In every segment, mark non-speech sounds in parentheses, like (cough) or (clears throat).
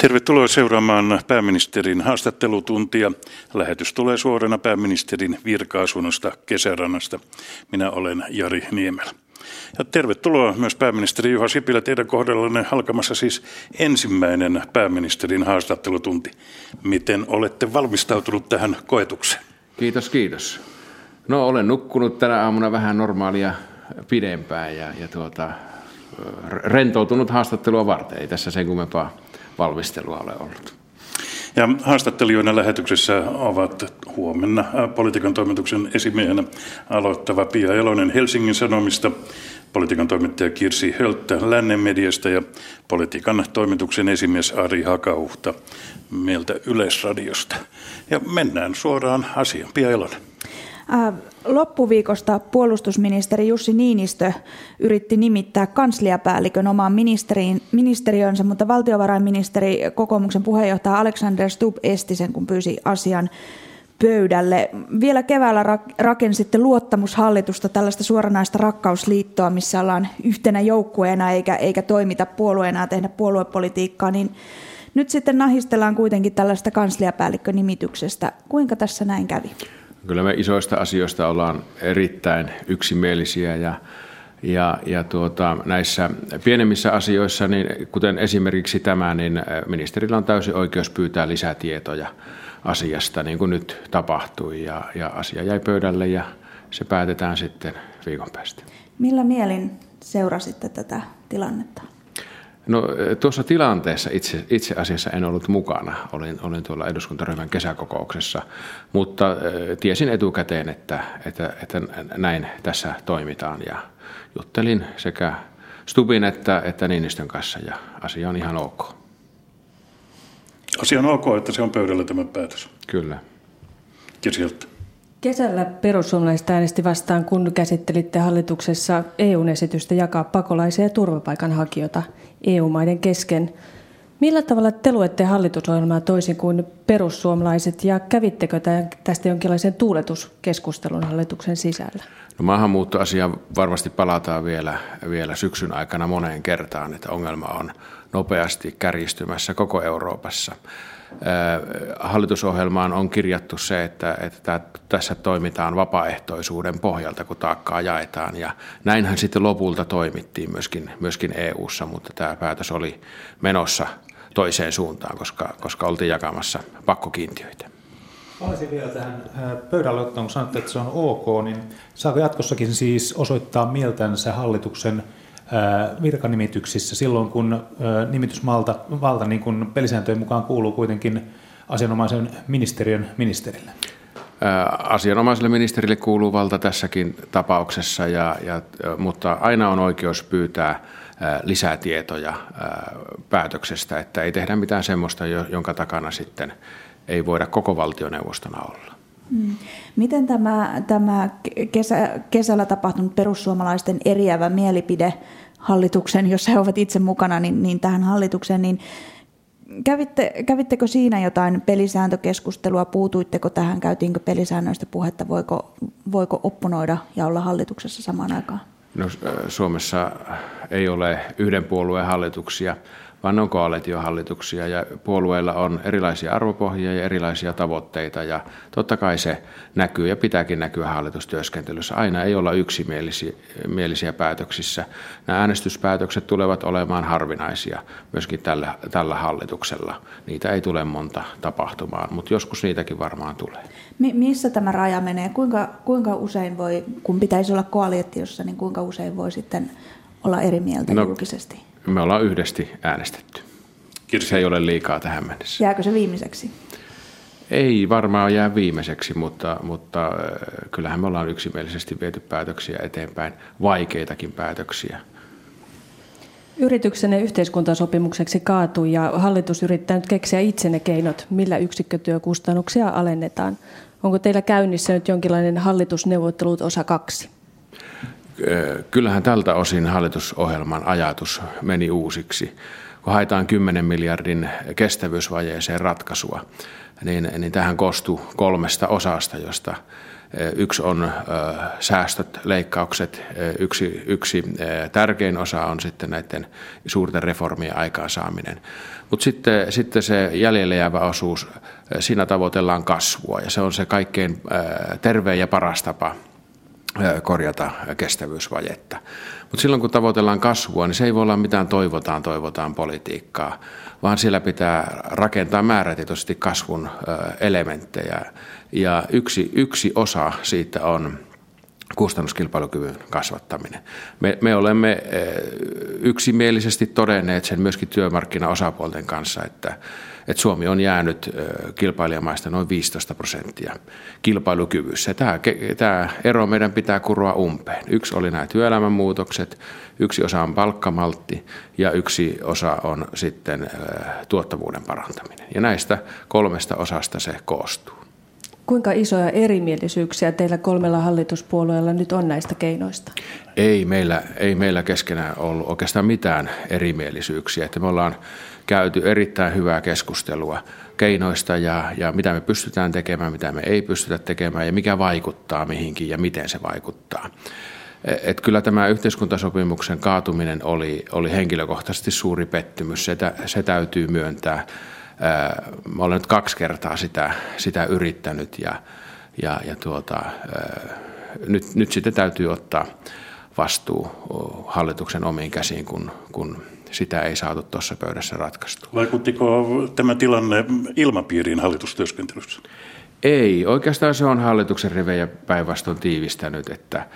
Tervetuloa seuraamaan pääministerin haastattelutuntia. Lähetys tulee suorana pääministerin virka-asunnosta kesärannasta. Minä olen Jari Niemelä. Ja tervetuloa myös pääministeri Juha Sipilä. Teidän kohdallanne alkamassa siis ensimmäinen pääministerin haastattelutunti. Miten olette valmistautunut tähän koetukseen? Kiitos, kiitos. No olen nukkunut tänä aamuna vähän normaalia pidempään ja, ja tuota, rentoutunut haastattelua varten. Ei tässä sen kummempaa valmistelua ole ollut. Ja haastattelijoina lähetyksessä ovat huomenna politiikan toimituksen esimiehenä aloittava Pia Elonen Helsingin Sanomista, politiikan toimittaja Kirsi Hölttä Lännen mediasta ja politiikan toimituksen esimies Ari Hakauhta meiltä Yleisradiosta. Ja mennään suoraan asiaan. Pia Elonen. Loppuviikosta puolustusministeri Jussi Niinistö yritti nimittää kansliapäällikön omaan ministeriönsä, mutta valtiovarainministeri kokoomuksen puheenjohtaja Alexander Stubb esti sen, kun pyysi asian pöydälle. Vielä keväällä rakensitte luottamushallitusta, tällaista suoranaista rakkausliittoa, missä ollaan yhtenä joukkueena eikä, eikä toimita puolueena tehdä puoluepolitiikkaa, niin nyt sitten nahistellaan kuitenkin tällaista kansliapäällikkönimityksestä. Kuinka tässä näin kävi? Kyllä me isoista asioista ollaan erittäin yksimielisiä ja, ja, ja tuota, näissä pienemmissä asioissa, niin kuten esimerkiksi tämä, niin ministerillä on täysin oikeus pyytää lisätietoja asiasta, niin kuin nyt tapahtui. Ja, ja asia jäi pöydälle ja se päätetään sitten viikon päästä. Millä mielin seurasitte tätä tilannetta? No tuossa tilanteessa itse, itse asiassa en ollut mukana. Olin, olin tuolla eduskuntaryhmän kesäkokouksessa, mutta tiesin etukäteen, että, että, että näin tässä toimitaan ja juttelin sekä Stubin että, että Niinistön kanssa ja asia on ihan ok. Asia on ok, että se on pöydällä tämä päätös. Kyllä. Kirsiltä. Kesällä perussuomalaiset äänesti vastaan, kun käsittelitte hallituksessa eu esitystä jakaa pakolaisia ja turvapaikanhakijoita EU-maiden kesken. Millä tavalla te luette hallitusohjelmaa toisin kuin perussuomalaiset ja kävittekö tästä jonkinlaisen tuuletuskeskustelun hallituksen sisällä? No, maahanmuuttoasia varmasti palataan vielä, vielä syksyn aikana moneen kertaan, että ongelma on nopeasti kärjistymässä koko Euroopassa hallitusohjelmaan on kirjattu se, että, että tässä toimitaan vapaaehtoisuuden pohjalta, kun taakkaa jaetaan. Ja näinhän sitten lopulta toimittiin myöskin, myöskin EU-ssa, mutta tämä päätös oli menossa toiseen suuntaan, koska, koska oltiin jakamassa pakkokiintiöitä. Palaisin vielä tähän pöydälle kun sanotte, että se on ok, niin saako jatkossakin siis osoittaa mieltänsä hallituksen virkanimityksissä silloin, kun nimitysvalta valta, niin kuin pelisääntöjen mukaan kuuluu kuitenkin asianomaisen ministeriön ministerille? Asianomaiselle ministerille kuuluu valta tässäkin tapauksessa, ja, ja, mutta aina on oikeus pyytää lisää tietoja päätöksestä, että ei tehdä mitään sellaista, jonka takana sitten ei voida koko valtioneuvostona olla. Mm. Miten tämä, tämä kesä, kesällä tapahtunut perussuomalaisten eriävä mielipide hallituksen, jos he ovat itse mukana, niin, niin tähän hallitukseen, niin kävitte, kävittekö siinä jotain pelisääntökeskustelua, puutuitteko tähän, käytiinkö pelisäännöistä puhetta, voiko, voiko opponoida ja olla hallituksessa samaan aikaan? No, Suomessa ei ole yhden puolueen hallituksia vaan ne on koalitiohallituksia ja puolueilla on erilaisia arvopohjia ja erilaisia tavoitteita ja totta kai se näkyy ja pitääkin näkyä hallitustyöskentelyssä. Aina ei olla yksimielisiä päätöksissä. Nämä äänestyspäätökset tulevat olemaan harvinaisia myöskin tällä, tällä hallituksella. Niitä ei tule monta tapahtumaan, mutta joskus niitäkin varmaan tulee. Mi- missä tämä raja menee? Kuinka, kuinka usein voi, kun pitäisi olla koalitiossa, niin kuinka usein voi sitten olla eri mieltä no, julkisesti? Me ollaan yhdesti äänestetty. Se ei ole liikaa tähän mennessä. Jääkö se viimeiseksi? Ei varmaan jää viimeiseksi, mutta, mutta äh, kyllähän me ollaan yksimielisesti viety päätöksiä eteenpäin, vaikeitakin päätöksiä. Yrityksenne yhteiskuntasopimukseksi kaatui ja hallitus yrittää nyt keksiä itse ne keinot, millä yksikkötyökustannuksia alennetaan. Onko teillä käynnissä nyt jonkinlainen hallitusneuvottelut osa kaksi? Kyllähän tältä osin hallitusohjelman ajatus meni uusiksi. Kun haetaan 10 miljardin kestävyysvajeeseen ratkaisua, niin, niin tähän koostuu kolmesta osasta, josta Yksi on säästöt, leikkaukset. Yksi, yksi tärkein osa on sitten näiden suurten reformien aikaansaaminen. Mutta sitten, sitten se jäljelle jäävä osuus, siinä tavoitellaan kasvua ja se on se kaikkein terveen ja paras tapa korjata kestävyysvajetta. Mutta silloin kun tavoitellaan kasvua, niin se ei voi olla mitään toivotaan, toivotaan politiikkaa, vaan siellä pitää rakentaa määrätietoisesti kasvun elementtejä. Ja yksi, yksi osa siitä on kustannuskilpailukyvyn kasvattaminen. Me, me olemme yksimielisesti todenneet sen myöskin työmarkkinaosapuolten kanssa, että että Suomi on jäänyt kilpailijamaista noin 15 prosenttia kilpailukyvyssä. Tämä, tämä ero meidän pitää kuroa umpeen. Yksi oli nämä työelämän muutokset, yksi osa on palkkamaltti ja yksi osa on sitten tuottavuuden parantaminen. Ja näistä kolmesta osasta se koostuu. Kuinka isoja erimielisyyksiä teillä kolmella hallituspuolueella nyt on näistä keinoista? Ei meillä, ei meillä keskenään ollut oikeastaan mitään erimielisyyksiä. Että me ollaan käyty erittäin hyvää keskustelua keinoista ja, ja mitä me pystytään tekemään, mitä me ei pystytä tekemään ja mikä vaikuttaa mihinkin ja miten se vaikuttaa. Et kyllä tämä yhteiskuntasopimuksen kaatuminen oli, oli henkilökohtaisesti suuri pettymys, se, se täytyy myöntää. Mä olen nyt kaksi kertaa sitä, sitä yrittänyt ja, ja, ja tuota, nyt, nyt sitten täytyy ottaa vastuu hallituksen omiin käsiin, kun, kun sitä ei saatu tuossa pöydässä ratkaistua. Vaikuttiko tämä tilanne ilmapiiriin hallitustyöskentelyssä? Ei. Oikeastaan se on hallituksen rivejä päinvastoin tiivistänyt, että,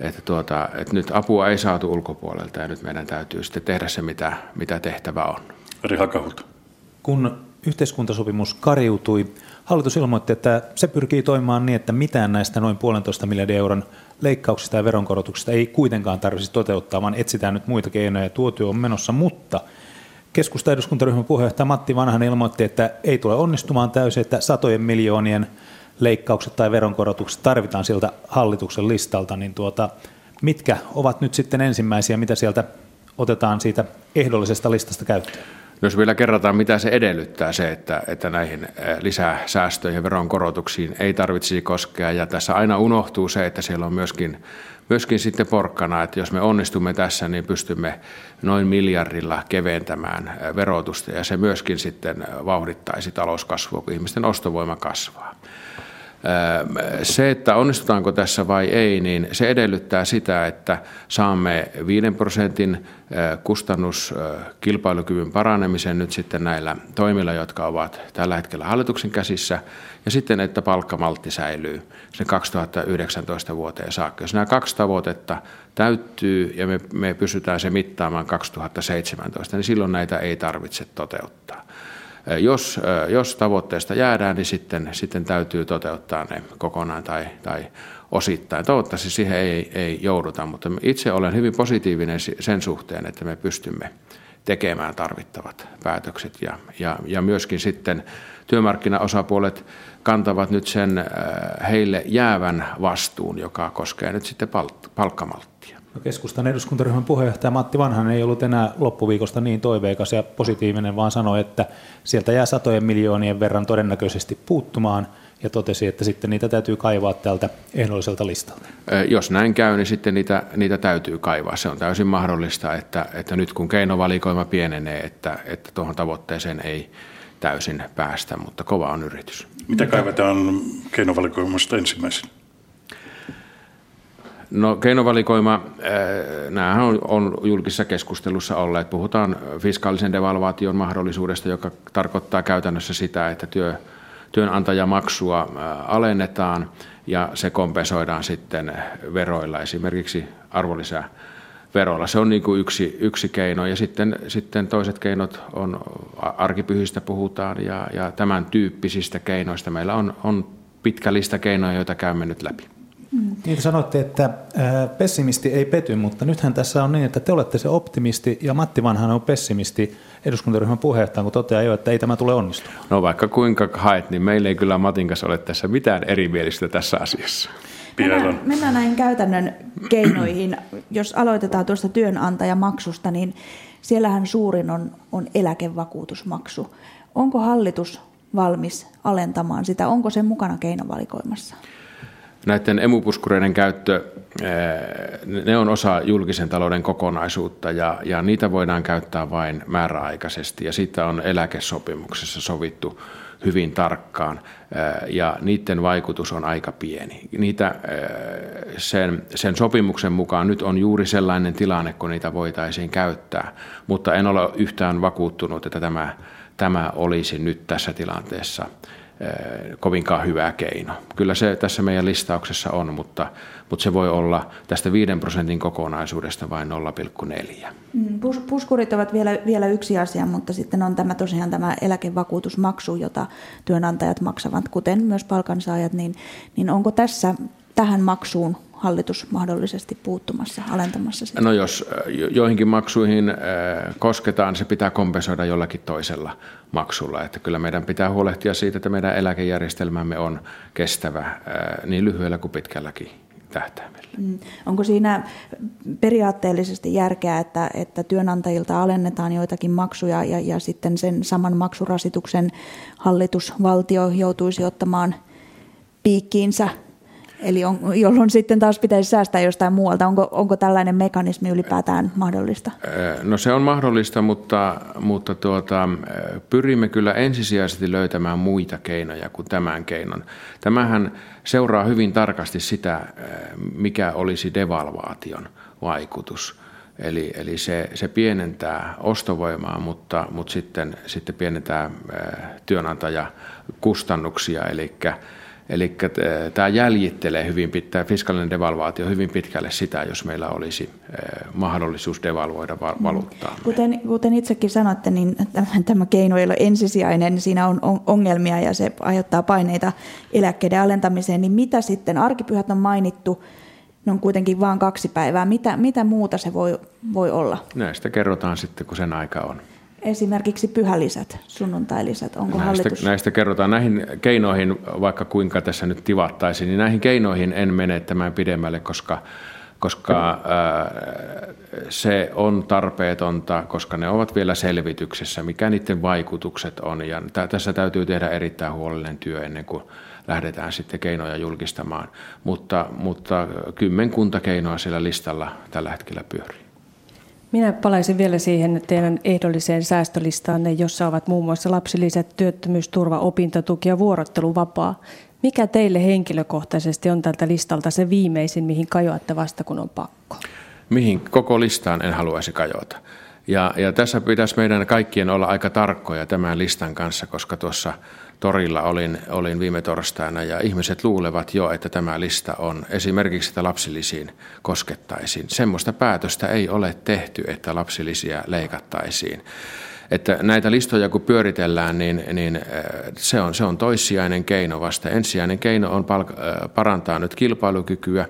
että, tuota, että nyt apua ei saatu ulkopuolelta ja nyt meidän täytyy sitten tehdä se, mitä, mitä tehtävä on. Ari Hakahut. Kun yhteiskuntasopimus kariutui, hallitus ilmoitti, että se pyrkii toimimaan niin, että mitään näistä noin puolentoista miljardin euron leikkauksista ja veronkorotuksista ei kuitenkaan tarvitsisi toteuttaa, vaan etsitään nyt muita keinoja. Tuo työ on menossa, mutta keskusta eduskuntaryhmän puheenjohtaja Matti Vanhanen ilmoitti, että ei tule onnistumaan täysin, että satojen miljoonien leikkaukset tai veronkorotukset tarvitaan sieltä hallituksen listalta, niin tuota, mitkä ovat nyt sitten ensimmäisiä, mitä sieltä otetaan siitä ehdollisesta listasta käyttöön? Jos vielä kerrataan, mitä se edellyttää, se, että, että näihin lisää säästöihin ja veronkorotuksiin ei tarvitsisi koskea. Ja tässä aina unohtuu se, että siellä on myöskin, myöskin sitten porkkana, että jos me onnistumme tässä, niin pystymme noin miljardilla keventämään verotusta ja se myöskin sitten vauhdittaisi talouskasvua, kun ihmisten ostovoima kasvaa. Se, että onnistutaanko tässä vai ei, niin se edellyttää sitä, että saamme 5 prosentin kustannuskilpailukyvyn paranemisen nyt sitten näillä toimilla, jotka ovat tällä hetkellä hallituksen käsissä, ja sitten, että palkkamaltti säilyy sen 2019 vuoteen saakka. Jos nämä kaksi tavoitetta täyttyy ja me, me pysytään se mittaamaan 2017, niin silloin näitä ei tarvitse toteuttaa. Jos, jos tavoitteesta jäädään, niin sitten, sitten täytyy toteuttaa ne kokonaan tai, tai osittain. Toivottavasti siihen ei, ei jouduta, mutta itse olen hyvin positiivinen sen suhteen, että me pystymme tekemään tarvittavat päätökset ja, ja, ja myöskin sitten työmarkkinaosapuolet kantavat nyt sen heille jäävän vastuun, joka koskee nyt sitten palkkamalttia. No keskustan eduskuntaryhmän puheenjohtaja Matti Vanhanen ei ollut enää loppuviikosta niin toiveikas ja positiivinen, vaan sanoi, että sieltä jää satojen miljoonien verran todennäköisesti puuttumaan ja totesi, että sitten niitä täytyy kaivaa tältä ehdolliselta listalta. Jos näin käy, niin sitten niitä, niitä täytyy kaivaa. Se on täysin mahdollista, että, että nyt kun keinovalikoima pienenee, että, että tuohon tavoitteeseen ei täysin päästä, mutta kova on yritys. Mitä kaivetaan keinovalikoimasta ensimmäisenä? No keinovalikoima, äh, nämähän on, on julkisessa keskustelussa olleet. Puhutaan fiskaalisen devalvaation mahdollisuudesta, joka tarkoittaa käytännössä sitä, että työ, työnantajamaksua äh, alennetaan ja se kompensoidaan sitten veroilla, esimerkiksi arvonlisäveroilla. Se on niin kuin yksi, yksi keino ja sitten, sitten toiset keinot on, arkipyhistä puhutaan ja, ja tämän tyyppisistä keinoista. Meillä on, on pitkä lista keinoja, joita käymme nyt läpi. Mm. Niin sanoitte, että pessimisti ei pety, mutta nythän tässä on niin, että te olette se optimisti ja Matti Vanhan on pessimisti eduskuntaryhmän puheenjohtaja, kun toteaa jo, että ei tämä tule onnistumaan. No vaikka kuinka haet, niin meillä ei kyllä Matin kanssa ole tässä mitään erimielistä tässä asiassa. Mennään, mennään näihin käytännön keinoihin. Jos aloitetaan tuosta työnantajamaksusta, niin siellähän suurin on, on eläkevakuutusmaksu. Onko hallitus valmis alentamaan sitä? Onko se mukana keinovalikoimassa? Näiden emupuskureiden käyttö, ne on osa julkisen talouden kokonaisuutta ja, ja niitä voidaan käyttää vain määräaikaisesti ja siitä on eläkesopimuksessa sovittu hyvin tarkkaan ja niiden vaikutus on aika pieni. Niitä sen, sen sopimuksen mukaan nyt on juuri sellainen tilanne, kun niitä voitaisiin käyttää, mutta en ole yhtään vakuuttunut, että tämä, tämä olisi nyt tässä tilanteessa kovinkaan hyvä keino. Kyllä se tässä meidän listauksessa on, mutta, mutta se voi olla tästä 5 prosentin kokonaisuudesta vain 0,4. Mm, puskurit ovat vielä, vielä yksi asia, mutta sitten on tämä tosiaan tämä eläkevakuutusmaksu, jota työnantajat maksavat, kuten myös palkansaajat, niin, niin onko tässä tähän maksuun hallitus mahdollisesti puuttumassa, alentamassa sitä? No jos joihinkin maksuihin kosketaan, se pitää kompensoida jollakin toisella maksulla. Että kyllä meidän pitää huolehtia siitä, että meidän eläkejärjestelmämme on kestävä niin lyhyellä kuin pitkälläkin tähtäimellä. Mm. Onko siinä periaatteellisesti järkeä, että, että työnantajilta alennetaan joitakin maksuja ja, ja sitten sen saman maksurasituksen hallitusvaltio joutuisi ottamaan piikkiinsä Eli on, jolloin sitten taas pitäisi säästää jostain muualta. Onko, onko tällainen mekanismi ylipäätään mahdollista? No se on mahdollista, mutta, mutta tuota, pyrimme kyllä ensisijaisesti löytämään muita keinoja kuin tämän keinon. Tämähän seuraa hyvin tarkasti sitä, mikä olisi devalvaation vaikutus. Eli, eli se, se pienentää ostovoimaa, mutta, mutta sitten, sitten pienentää työnantajakustannuksia, eli Eli tämä jäljittelee hyvin pitää, fiskaalinen devalvaatio hyvin pitkälle sitä, jos meillä olisi mahdollisuus devalvoida mm. valuuttaa. Kuten, kuten itsekin sanotte, niin tämä keino ei ole ensisijainen, siinä on ongelmia ja se aiheuttaa paineita eläkkeiden alentamiseen. Niin mitä sitten, arkipyhät on mainittu, ne on kuitenkin vain kaksi päivää. Mitä, mitä muuta se voi, voi olla? Näistä kerrotaan sitten, kun sen aika on esimerkiksi pyhälisät, sunnuntailisät? Onko näistä, hallitus... näistä kerrotaan. Näihin keinoihin, vaikka kuinka tässä nyt tivattaisiin, niin näihin keinoihin en mene tämän pidemmälle, koska, koska ää, se on tarpeetonta, koska ne ovat vielä selvityksessä, mikä niiden vaikutukset on. Ja t- tässä täytyy tehdä erittäin huolellinen työ ennen kuin lähdetään sitten keinoja julkistamaan. Mutta, mutta kymmenkunta keinoa siellä listalla tällä hetkellä pyörii. Minä palaisin vielä siihen teidän ehdolliseen säästölistaanne, jossa ovat muun muassa lapsilisät, työttömyysturva, opintotuki ja vuorotteluvapaa. Mikä teille henkilökohtaisesti on tältä listalta se viimeisin, mihin kajoatte vasta kun on pakko? Mihin koko listaan en haluaisi kajota. Ja, ja tässä pitäisi meidän kaikkien olla aika tarkkoja tämän listan kanssa, koska tuossa torilla olin, olin viime torstaina ja ihmiset luulevat jo, että tämä lista on esimerkiksi, että lapsilisiin koskettaisiin. Semmoista päätöstä ei ole tehty, että lapsilisiä leikattaisiin. Että näitä listoja kun pyöritellään, niin, niin äh, se, on, se on toissijainen keino vasta. Ensisijainen keino on äh, parantaa nyt kilpailukykyä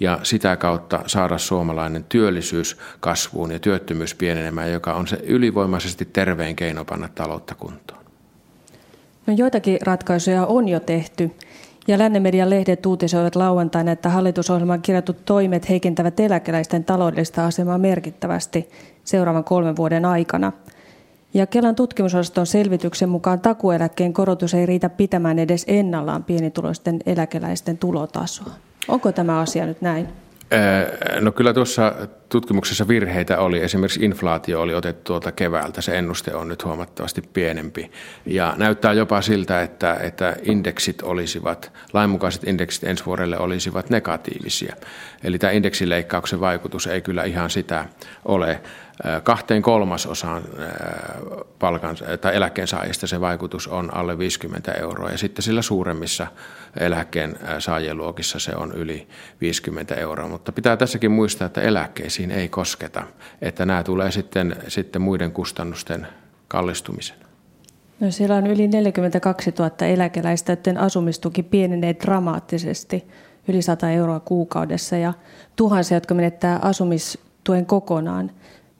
ja sitä kautta saada suomalainen työllisyys kasvuun ja työttömyys pienenemään, joka on se ylivoimaisesti terveen keino panna taloutta kuntoon. No joitakin ratkaisuja on jo tehty. Ja lännen median lehdet uutisoivat lauantaina, että hallitusohjelman kirjatut toimet heikentävät eläkeläisten taloudellista asemaa merkittävästi seuraavan kolmen vuoden aikana. Ja Kelan tutkimusosaston selvityksen mukaan takueläkkeen korotus ei riitä pitämään edes ennallaan pienituloisten eläkeläisten tulotasoa. Onko tämä asia nyt näin? No kyllä tuossa tutkimuksessa virheitä oli. Esimerkiksi inflaatio oli otettu tuolta keväältä. Se ennuste on nyt huomattavasti pienempi. Ja näyttää jopa siltä, että, että indeksit olisivat, lainmukaiset indeksit ensi vuodelle olisivat negatiivisia. Eli tämä indeksileikkauksen vaikutus ei kyllä ihan sitä ole kahteen kolmasosaan palkan, tai eläkkeensaajista se vaikutus on alle 50 euroa ja sitten sillä suuremmissa eläkkeen saajien luokissa se on yli 50 euroa. Mutta pitää tässäkin muistaa, että eläkkeisiin ei kosketa, että nämä tulee sitten, sitten muiden kustannusten kallistumisen. No siellä on yli 42 000 eläkeläistä, joiden asumistuki pienenee dramaattisesti yli 100 euroa kuukaudessa ja tuhansia, jotka menettää asumistuen kokonaan.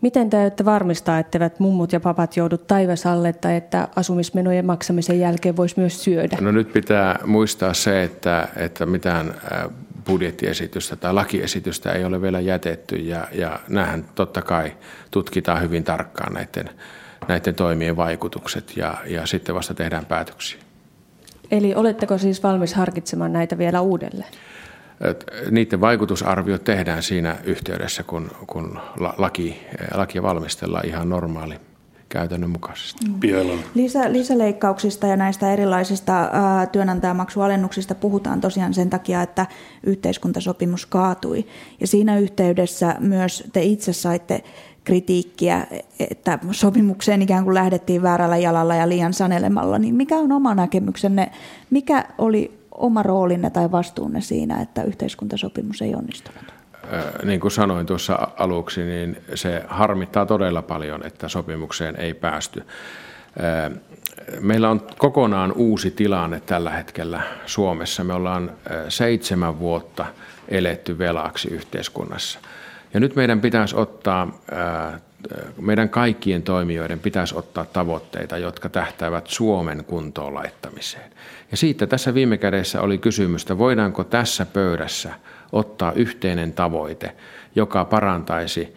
Miten te aiotte varmistaa, etteivät mummut ja papat joudu taivasalle tai että asumismenojen maksamisen jälkeen voisi myös syödä? No nyt pitää muistaa se, että, että mitään budjettiesitystä tai lakiesitystä ei ole vielä jätetty ja, ja näähän totta kai tutkitaan hyvin tarkkaan näiden, näiden toimien vaikutukset ja, ja sitten vasta tehdään päätöksiä. Eli oletteko siis valmis harkitsemaan näitä vielä uudelleen? Niiden vaikutusarviot tehdään siinä yhteydessä, kun, kun laki, lakia valmistellaan ihan normaali käytännön mukaisesti. Mm. Lisä, lisäleikkauksista ja näistä erilaisista ää, työnantajamaksualennuksista puhutaan tosiaan sen takia, että yhteiskuntasopimus kaatui. Ja siinä yhteydessä myös te itse saitte kritiikkiä, että sopimukseen ikään kuin lähdettiin väärällä jalalla ja liian sanelemalla. Niin mikä on oma näkemyksenne, mikä oli oma roolinne tai vastuunne siinä, että yhteiskuntasopimus ei onnistunut? Niin kuin sanoin tuossa aluksi, niin se harmittaa todella paljon, että sopimukseen ei päästy. Meillä on kokonaan uusi tilanne tällä hetkellä Suomessa. Me ollaan seitsemän vuotta eletty velaksi yhteiskunnassa. Ja nyt meidän pitäisi ottaa, meidän kaikkien toimijoiden pitäisi ottaa tavoitteita, jotka tähtäävät Suomen kuntoon laittamiseen. Ja siitä tässä viime kädessä oli kysymystä, voidaanko tässä pöydässä ottaa yhteinen tavoite, joka parantaisi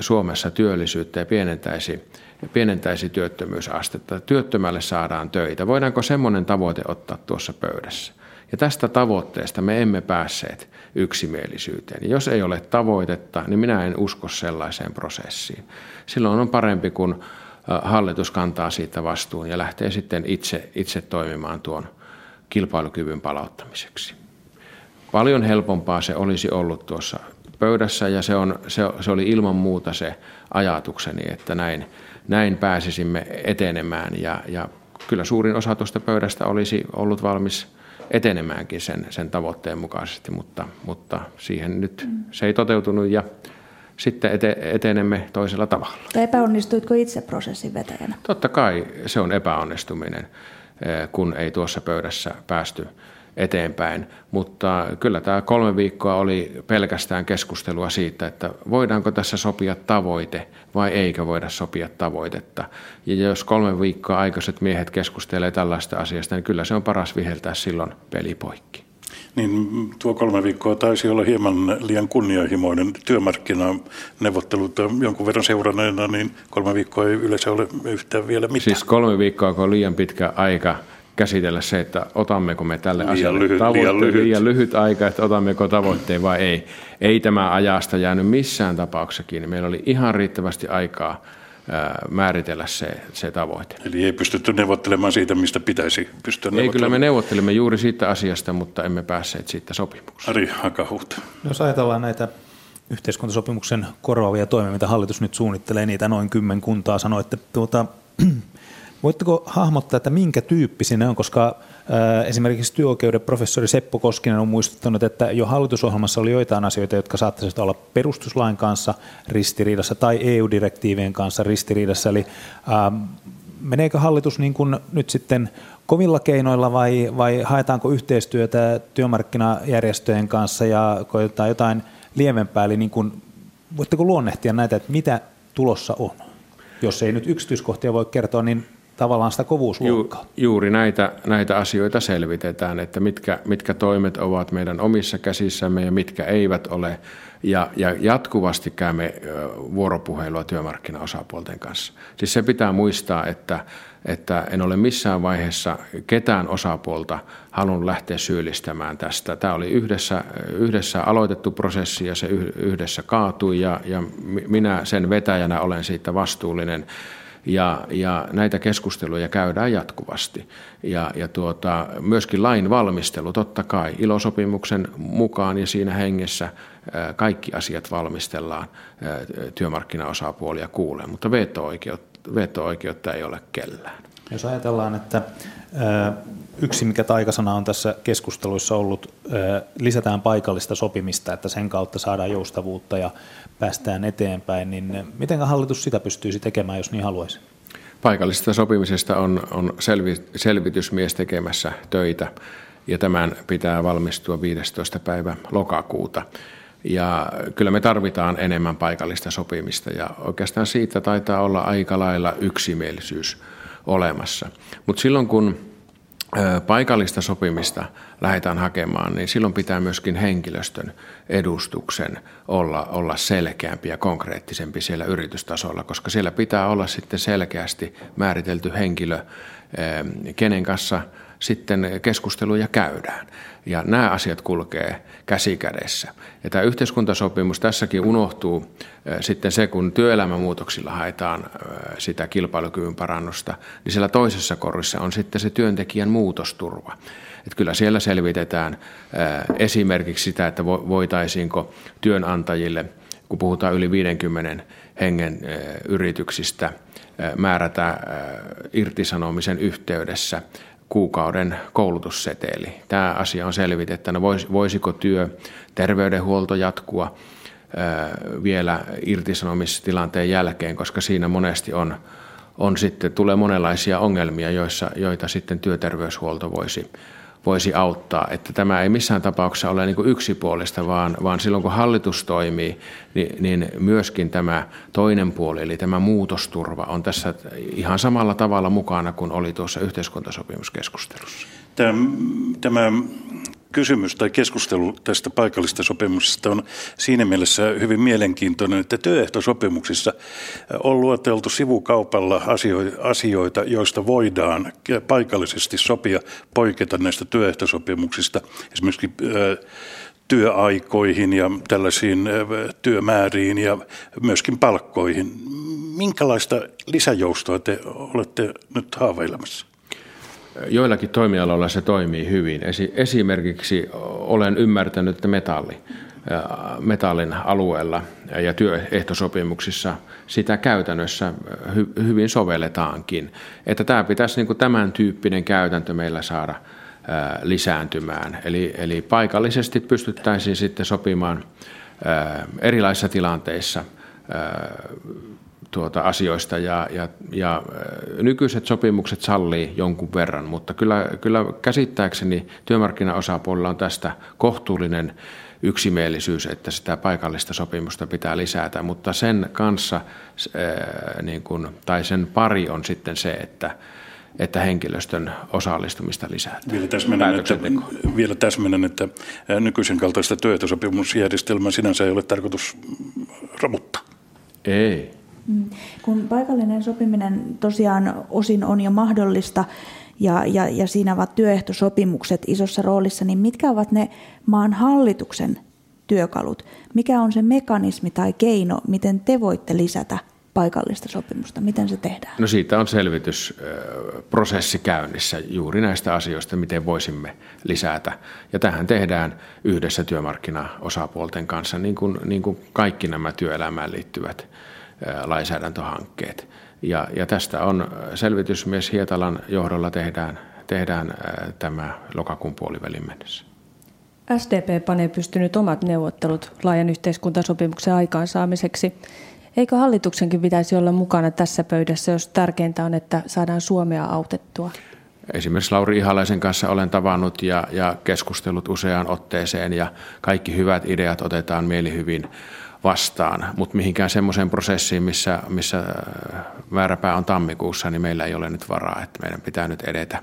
Suomessa työllisyyttä ja pienentäisi, pienentäisi työttömyysastetta. Työttömälle saadaan töitä. Voidaanko semmoinen tavoite ottaa tuossa pöydässä? Ja tästä tavoitteesta me emme päässeet yksimielisyyteen. Jos ei ole tavoitetta, niin minä en usko sellaiseen prosessiin. Silloin on parempi, kun hallitus kantaa siitä vastuun ja lähtee sitten itse, itse toimimaan tuon kilpailukyvyn palauttamiseksi. Paljon helpompaa se olisi ollut tuossa pöydässä ja se, on, se, se oli ilman muuta se ajatukseni, että näin, näin pääsisimme etenemään ja, ja kyllä suurin osa tuosta pöydästä olisi ollut valmis – etenemäänkin sen, sen tavoitteen mukaisesti, mutta, mutta siihen nyt se ei toteutunut ja sitten ete, etenemme toisella tavalla. Epäonnistuitko itse prosessin vetäjänä? Totta kai se on epäonnistuminen, eh, kun ei tuossa pöydässä päästy eteenpäin. Mutta kyllä tämä kolme viikkoa oli pelkästään keskustelua siitä, että voidaanko tässä sopia tavoite vai eikö voida sopia tavoitetta. Ja jos kolme viikkoa aikaiset miehet keskustelee tällaista asiasta, niin kyllä se on paras viheltää silloin pelipoikki. Niin tuo kolme viikkoa taisi olla hieman liian kunnianhimoinen työmarkkinaneuvottelu jonkun verran seuranneena, niin kolme viikkoa ei yleensä ole yhtään vielä mitään. Siis kolme viikkoa on liian pitkä aika käsitellä se, että otammeko me tälle liian asialle lyhyt, tavoitteen, liian lyhyt. liian lyhyt aika, että otammeko tavoitteen vai ei. Ei tämä ajasta jäänyt missään tapauksessa kiinni. Meillä oli ihan riittävästi aikaa määritellä se, se tavoite. Eli ei pystytty neuvottelemaan siitä, mistä pitäisi pystyä Ei, kyllä me neuvottelimme juuri siitä asiasta, mutta emme päässeet siitä sopimukseen. Ari Hakahuhta. Jos ajatellaan näitä yhteiskuntasopimuksen korvaavia toimia, mitä hallitus nyt suunnittelee, niitä noin kymmenkuntaa, sanoitte, tuota, Voitteko hahmottaa, että minkä tyyppisiä ne on, koska esimerkiksi työoikeuden professori Seppo Koskinen on muistuttanut, että jo hallitusohjelmassa oli joitain asioita, jotka saattaisivat olla perustuslain kanssa ristiriidassa tai EU-direktiivien kanssa ristiriidassa. Eli meneekö hallitus niin kuin nyt sitten kovilla keinoilla vai, vai haetaanko yhteistyötä työmarkkinajärjestöjen kanssa ja koetaan jotain lievempää? Eli niin kuin, voitteko luonnehtia näitä, että mitä tulossa on? Jos ei nyt yksityiskohtia voi kertoa, niin tavallaan sitä kovuusluokkaa. Ju, juuri näitä, näitä asioita selvitetään, että mitkä, mitkä toimet ovat meidän omissa käsissämme ja mitkä eivät ole. Ja, ja jatkuvasti käymme vuoropuhelua työmarkkinaosapuolten kanssa. Siis se pitää muistaa, että, että en ole missään vaiheessa ketään osapuolta halunnut lähteä syyllistämään tästä. Tämä oli yhdessä, yhdessä aloitettu prosessi ja se yhdessä kaatui ja, ja minä sen vetäjänä olen siitä vastuullinen. Ja, ja näitä keskusteluja käydään jatkuvasti. Ja, ja tuota, myöskin lain valmistelu, totta kai, ilosopimuksen mukaan ja siinä hengessä kaikki asiat valmistellaan työmarkkinaosapuolia kuuleen, mutta veto-oikeutta, veto-oikeutta ei ole kellään. Jos ajatellaan, että yksi mikä taikasana on tässä keskusteluissa ollut, lisätään paikallista sopimista, että sen kautta saadaan joustavuutta ja päästään eteenpäin, niin miten hallitus sitä pystyisi tekemään, jos niin haluaisi? Paikallisesta sopimisesta on, on selvi, selvitysmies tekemässä töitä ja tämän pitää valmistua 15. päivä lokakuuta. Ja kyllä me tarvitaan enemmän paikallista sopimista ja oikeastaan siitä taitaa olla aika lailla yksimielisyys olemassa. Mutta silloin kun paikallista sopimista lähdetään hakemaan, niin silloin pitää myöskin henkilöstön edustuksen olla, olla selkeämpi ja konkreettisempi siellä yritystasolla, koska siellä pitää olla sitten selkeästi määritelty henkilö, kenen kanssa sitten keskusteluja käydään. Ja nämä asiat kulkee käsi kädessä. Ja tämä yhteiskuntasopimus tässäkin unohtuu sitten se, kun työelämämuutoksilla haetaan sitä kilpailukyvyn parannusta, niin siellä toisessa korissa on sitten se työntekijän muutosturva. Että kyllä siellä selvitetään esimerkiksi sitä, että voitaisiinko työnantajille, kun puhutaan yli 50 hengen yrityksistä, määrätä irtisanomisen yhteydessä kuukauden koulutusseteli. Tämä asia on selvitettävä. Voisiko työ, terveydenhuolto jatkua vielä irtisanomistilanteen jälkeen, koska siinä monesti on, on sitten, tulee monenlaisia ongelmia, joissa, joita sitten työterveyshuolto voisi, voisi auttaa. Että tämä ei missään tapauksessa ole niin yksipuolista, vaan, vaan silloin kun hallitus toimii, niin, niin myöskin tämä toinen puoli, eli tämä muutosturva, on tässä ihan samalla tavalla mukana kuin oli tuossa yhteiskuntasopimuskeskustelussa. Tämä, tämä kysymys tai keskustelu tästä paikallista sopimuksesta on siinä mielessä hyvin mielenkiintoinen, että työehtosopimuksissa on luoteltu sivukaupalla asioita, joista voidaan paikallisesti sopia poiketa näistä työehtosopimuksista. Esimerkiksi työaikoihin ja tällaisiin työmääriin ja myöskin palkkoihin. Minkälaista lisäjoustoa te olette nyt haaveilemassa? Joillakin toimialoilla se toimii hyvin. Esimerkiksi olen ymmärtänyt, että metalli, metallin alueella ja työehtosopimuksissa sitä käytännössä hyvin sovelletaankin. Että tämä pitäisi niin kuin tämän tyyppinen käytäntö meillä saada lisääntymään. Eli, eli paikallisesti pystyttäisiin sitten sopimaan erilaisissa tilanteissa tuota asioista ja, ja, ja nykyiset sopimukset sallii jonkun verran, mutta kyllä, kyllä käsittääkseni työmarkkinaosapuolella on tästä kohtuullinen yksimielisyys, että sitä paikallista sopimusta pitää lisätä, mutta sen kanssa niin kun, tai sen pari on sitten se, että että henkilöstön osallistumista lisätään. Vielä täsmennän, että, vielä täsmennän, että nykyisen kaltaista työehtosopimusjärjestelmää sinänsä ei ole tarkoitus romuttaa. Ei, Mm. Kun paikallinen sopiminen tosiaan osin on jo mahdollista ja, ja, ja siinä ovat työehtosopimukset isossa roolissa, niin mitkä ovat ne maan hallituksen työkalut? Mikä on se mekanismi tai keino, miten te voitte lisätä paikallista sopimusta? Miten se tehdään? No siitä on selvitysprosessi käynnissä juuri näistä asioista, miten voisimme lisätä. Ja tähän tehdään yhdessä työmarkkinaosapuolten kanssa, niin kuin, niin kuin kaikki nämä työelämään liittyvät lainsäädäntöhankkeet. Ja, ja tästä on selvitysmies Hietalan johdolla tehdään, tehdään tämä lokakuun puolivälin mennessä. SDP panee pystynyt omat neuvottelut laajan yhteiskuntasopimuksen aikaansaamiseksi. Eikö hallituksenkin pitäisi olla mukana tässä pöydässä, jos tärkeintä on, että saadaan Suomea autettua? Esimerkiksi Lauri Ihalaisen kanssa olen tavannut ja, ja keskustellut useaan otteeseen ja kaikki hyvät ideat otetaan mielihyvin vastaan, mutta mihinkään semmoiseen prosessiin, missä, missä äh, määräpää on tammikuussa, niin meillä ei ole nyt varaa, että meidän pitää nyt edetä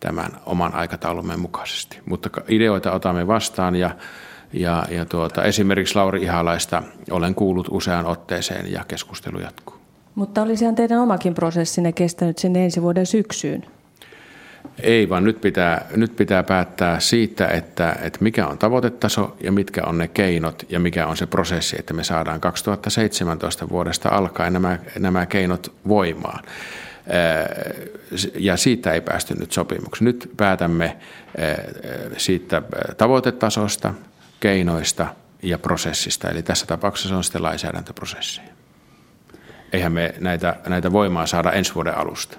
tämän oman aikataulumme mukaisesti. Mutta ideoita otamme vastaan ja, ja, ja tuota, esimerkiksi Lauri Ihalaista olen kuullut useaan otteeseen ja keskustelu jatkuu. Mutta olisihan teidän omakin prosessinne kestänyt sinne ensi vuoden syksyyn. Ei, vaan nyt pitää, nyt pitää päättää siitä, että, että mikä on tavoitetaso ja mitkä on ne keinot ja mikä on se prosessi, että me saadaan 2017 vuodesta alkaen nämä, nämä keinot voimaan. Ja siitä ei päästy nyt sopimuksi. Nyt päätämme siitä tavoitetasosta, keinoista ja prosessista. Eli tässä tapauksessa on sitten lainsäädäntöprosessi. Eihän me näitä, näitä voimaa saada ensi vuoden alusta.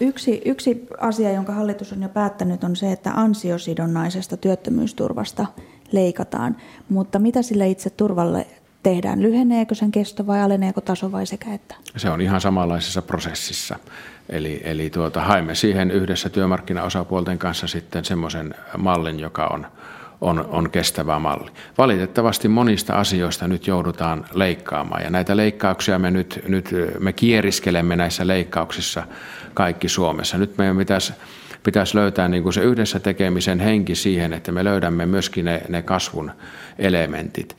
Yksi, yksi asia, jonka hallitus on jo päättänyt, on se, että ansiosidonnaisesta työttömyysturvasta leikataan. Mutta mitä sille itse turvalle tehdään? Lyheneekö sen kesto vai aleneeko taso vai sekä että? Se on ihan samanlaisessa prosessissa. Eli, eli tuota, haemme siihen yhdessä työmarkkinaosapuolten kanssa sitten semmoisen mallin, joka on, on, on kestävä malli. Valitettavasti monista asioista nyt joudutaan leikkaamaan ja näitä leikkauksia me nyt, nyt me kieriskelemme näissä leikkauksissa kaikki Suomessa. Nyt meidän pitäisi pitäisi löytää niin kuin se yhdessä tekemisen henki siihen, että me löydämme myöskin ne, ne kasvun elementit.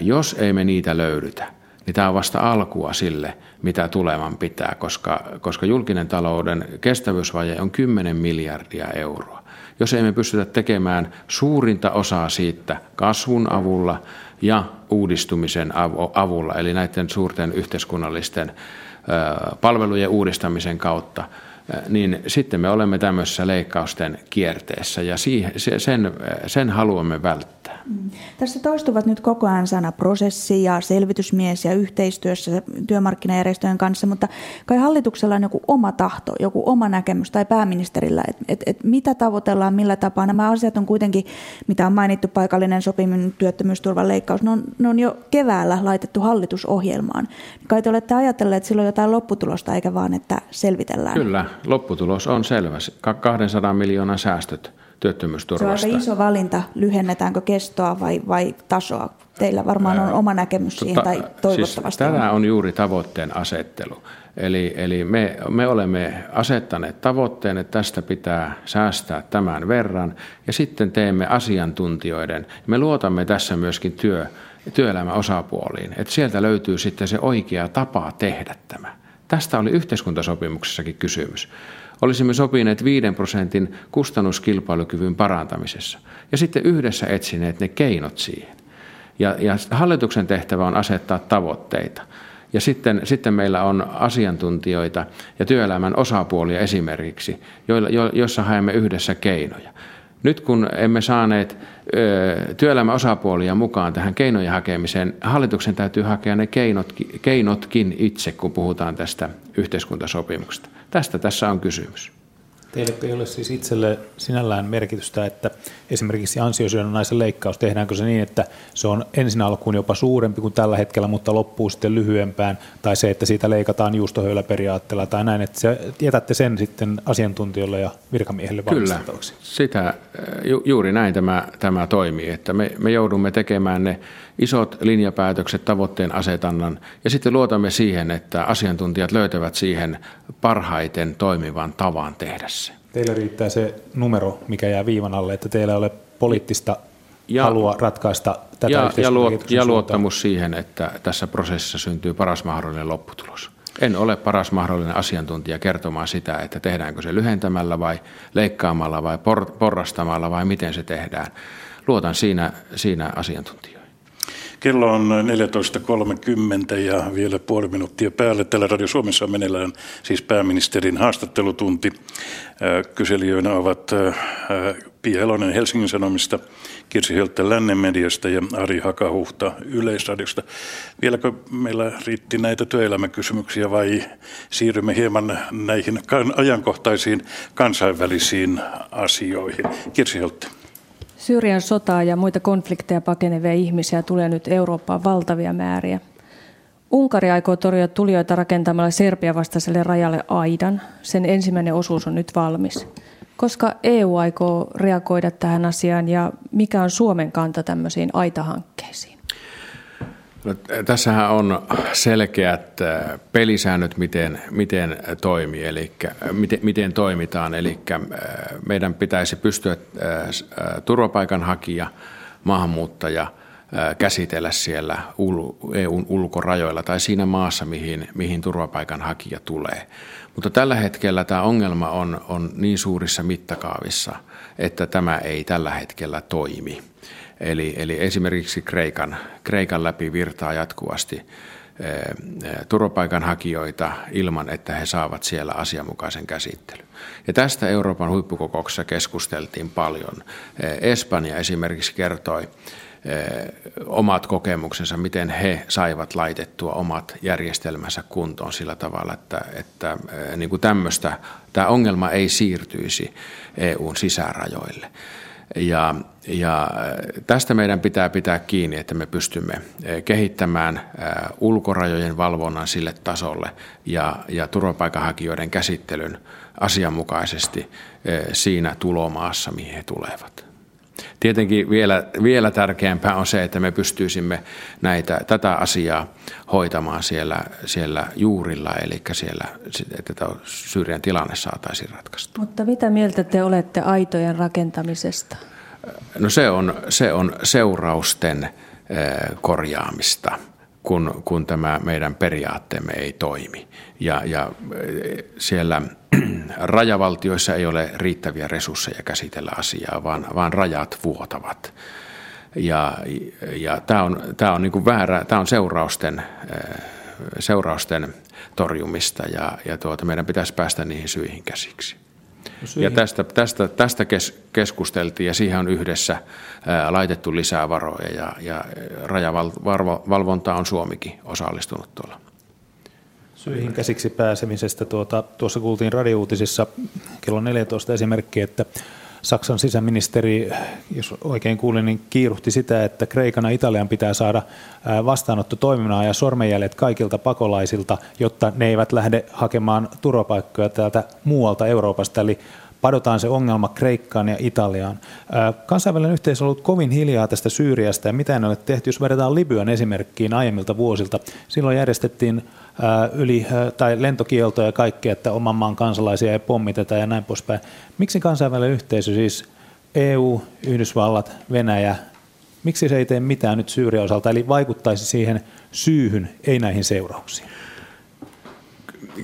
Jos ei me niitä löydytä, niin tämä on vasta alkua sille, mitä tuleman pitää, koska, koska julkinen talouden kestävyysvaje on 10 miljardia euroa. Jos emme pystytä tekemään suurinta osaa siitä kasvun avulla ja uudistumisen avulla, eli näiden suurten yhteiskunnallisten palvelujen uudistamisen kautta, niin sitten me olemme tämmöisessä leikkausten kierteessä ja sen, sen haluamme välttää. Mm. Tässä toistuvat nyt koko ajan sana prosessi ja selvitysmies ja yhteistyössä työmarkkinajärjestöjen kanssa, mutta kai hallituksella on joku oma tahto, joku oma näkemys tai pääministerillä, että et, et mitä tavoitellaan, millä tapaa. Nämä asiat on kuitenkin, mitä on mainittu, paikallinen sopiminen, työttömyysturvan leikkaus, ne on, ne on jo keväällä laitettu hallitusohjelmaan. Kai te olette ajatelleet, että silloin jotain lopputulosta, eikä vaan, että selvitellään. Kyllä, lopputulos on selvä. 200 miljoonan säästöt työttömyysturvasta. Se on aika iso valinta, lyhennetäänkö kestoa vai, vai tasoa. Teillä varmaan on oma näkemys siihen, tai siis toivottavasti siis Tämä on juuri tavoitteen asettelu. Eli, eli me, me olemme asettaneet tavoitteen, että tästä pitää säästää tämän verran, ja sitten teemme asiantuntijoiden. Me luotamme tässä myöskin työ, työelämän osapuoliin, että sieltä löytyy sitten se oikea tapa tehdä tämä. Tästä oli yhteiskuntasopimuksessakin kysymys. Olisimme sopineet 5 prosentin kustannuskilpailukyvyn parantamisessa ja sitten yhdessä etsineet ne keinot siihen. Ja, ja hallituksen tehtävä on asettaa tavoitteita. Ja sitten, sitten meillä on asiantuntijoita ja työelämän osapuolia esimerkiksi, joilla, jo, joissa haemme yhdessä keinoja. Nyt kun emme saaneet ö, työelämän osapuolia mukaan tähän keinojen hakemiseen, hallituksen täytyy hakea ne keinot, keinotkin itse, kun puhutaan tästä yhteiskuntasopimuksesta. Tästä tässä on kysymys. Teille ei ole siis itselle sinällään merkitystä, että esimerkiksi ansiosidonnaisen leikkaus, tehdäänkö se niin, että se on ensin alkuun jopa suurempi kuin tällä hetkellä, mutta loppuu sitten lyhyempään, tai se, että siitä leikataan juustohöyläperiaatteella tai näin, että se, jätätte sen sitten asiantuntijoille ja virkamiehille Kyllä, sitä, ju, juuri näin tämä, tämä toimii, että me, me joudumme tekemään ne isot linjapäätökset, tavoitteen asetannan, ja sitten luotamme siihen, että asiantuntijat löytävät siihen parhaiten toimivan tavan tehdä se. Teillä riittää se numero, mikä jää viivan alle, että teillä ei ole poliittista ja, halua ratkaista tätä ja, ja, luot, ja luottamus siihen, että tässä prosessissa syntyy paras mahdollinen lopputulos. En ole paras mahdollinen asiantuntija kertomaan sitä, että tehdäänkö se lyhentämällä vai leikkaamalla vai por, porrastamalla vai miten se tehdään. Luotan siinä, siinä asiantuntijoihin. Kello on 14.30 ja vielä puoli minuuttia päälle. Täällä Radio Suomessa on meneillään siis pääministerin haastattelutunti. Kyselijöinä ovat Pia Elonen Helsingin Sanomista, Kirsi Hölttä Lännen mediasta ja Ari Hakahuhta Yleisradiosta. Vieläkö meillä riitti näitä työelämäkysymyksiä vai siirrymme hieman näihin ajankohtaisiin kansainvälisiin asioihin? Kirsi Hölttä. Syyrian sotaa ja muita konflikteja pakenevia ihmisiä tulee nyt Eurooppaan valtavia määriä. Unkari aikoo torjua tulijoita rakentamalla Serbia vastaiselle rajalle aidan. Sen ensimmäinen osuus on nyt valmis. Koska EU aikoo reagoida tähän asiaan ja mikä on Suomen kanta tämmöisiin aitahankkeisiin? No, tässähän on selkeät äh, pelisäännöt, miten, miten toimii, eli äh, miten, miten toimitaan. Eli äh, meidän pitäisi pystyä turvapaikanhakija, maahanmuuttaja käsitellä siellä EUn ulkorajoilla tai siinä maassa, mihin, mihin turvapaikanhakija tulee. Mutta tällä hetkellä tämä ongelma on, on niin suurissa mittakaavissa, että tämä ei tällä hetkellä toimi. Eli, eli esimerkiksi Kreikan, Kreikan läpi virtaa jatkuvasti eh, eh, turvapaikanhakijoita ilman, että he saavat siellä asianmukaisen käsittelyn. Ja tästä Euroopan huippukokouksessa keskusteltiin paljon. Eh, Espanja esimerkiksi kertoi omat kokemuksensa, miten he saivat laitettua omat järjestelmänsä kuntoon sillä tavalla, että, että niin kuin tämmöistä, tämä ongelma ei siirtyisi EUn sisärajoille. Ja, ja äh, tästä meidän pitää pitää kiinni, että me pystymme äh, kehittämään äh, ulkorajojen valvonnan sille tasolle ja, ja turvapaikanhakijoiden käsittelyn asianmukaisesti siinä tulomaassa, mihin he tulevat. Tietenkin vielä, vielä tärkeämpää on se, että me pystyisimme näitä, tätä asiaa hoitamaan siellä, siellä juurilla, eli siellä, että Syyrian tilanne saataisiin ratkaista. Mutta mitä mieltä te olette aitojen rakentamisesta? No se on, se on seurausten korjaamista kun, kun tämä meidän periaatteemme ei toimi. Ja, ja siellä (clears throat) rajavaltioissa ei ole riittäviä resursseja käsitellä asiaa, vaan, vaan rajat vuotavat. Ja, ja tämä on, tämä on, niin kuin väärä, tämä on seurausten, seurausten torjumista ja, ja tuota, meidän pitäisi päästä niihin syihin käsiksi. Ja tästä, tästä, tästä kes, keskusteltiin ja siihen on yhdessä ää, laitettu lisää varoja ja, ja rajavalvontaa on Suomikin osallistunut tuolla. Syihin käsiksi pääsemisestä tuota, tuossa kuultiin radiouutisissa kello 14 esimerkki, että Saksan sisäministeri, jos oikein kuulin, niin kiiruhti sitä, että Kreikan ja Italian pitää saada vastaanotto toiminnan ja sormenjäljet kaikilta pakolaisilta, jotta ne eivät lähde hakemaan turvapaikkoja täältä muualta Euroopasta. Eli padotaan se ongelma Kreikkaan ja Italiaan. Kansainvälinen yhteisö on ollut kovin hiljaa tästä Syyriasta ja mitä ne ole tehty, jos verrataan Libyan esimerkkiin aiemmilta vuosilta. Silloin järjestettiin yli, tai lentokieltoja ja kaikkea, että oman maan kansalaisia ei pommiteta ja näin poispäin. Miksi kansainvälinen yhteisö, siis EU, Yhdysvallat, Venäjä, miksi se ei tee mitään nyt Syyrian osalta, eli vaikuttaisi siihen syyhyn, ei näihin seurauksiin?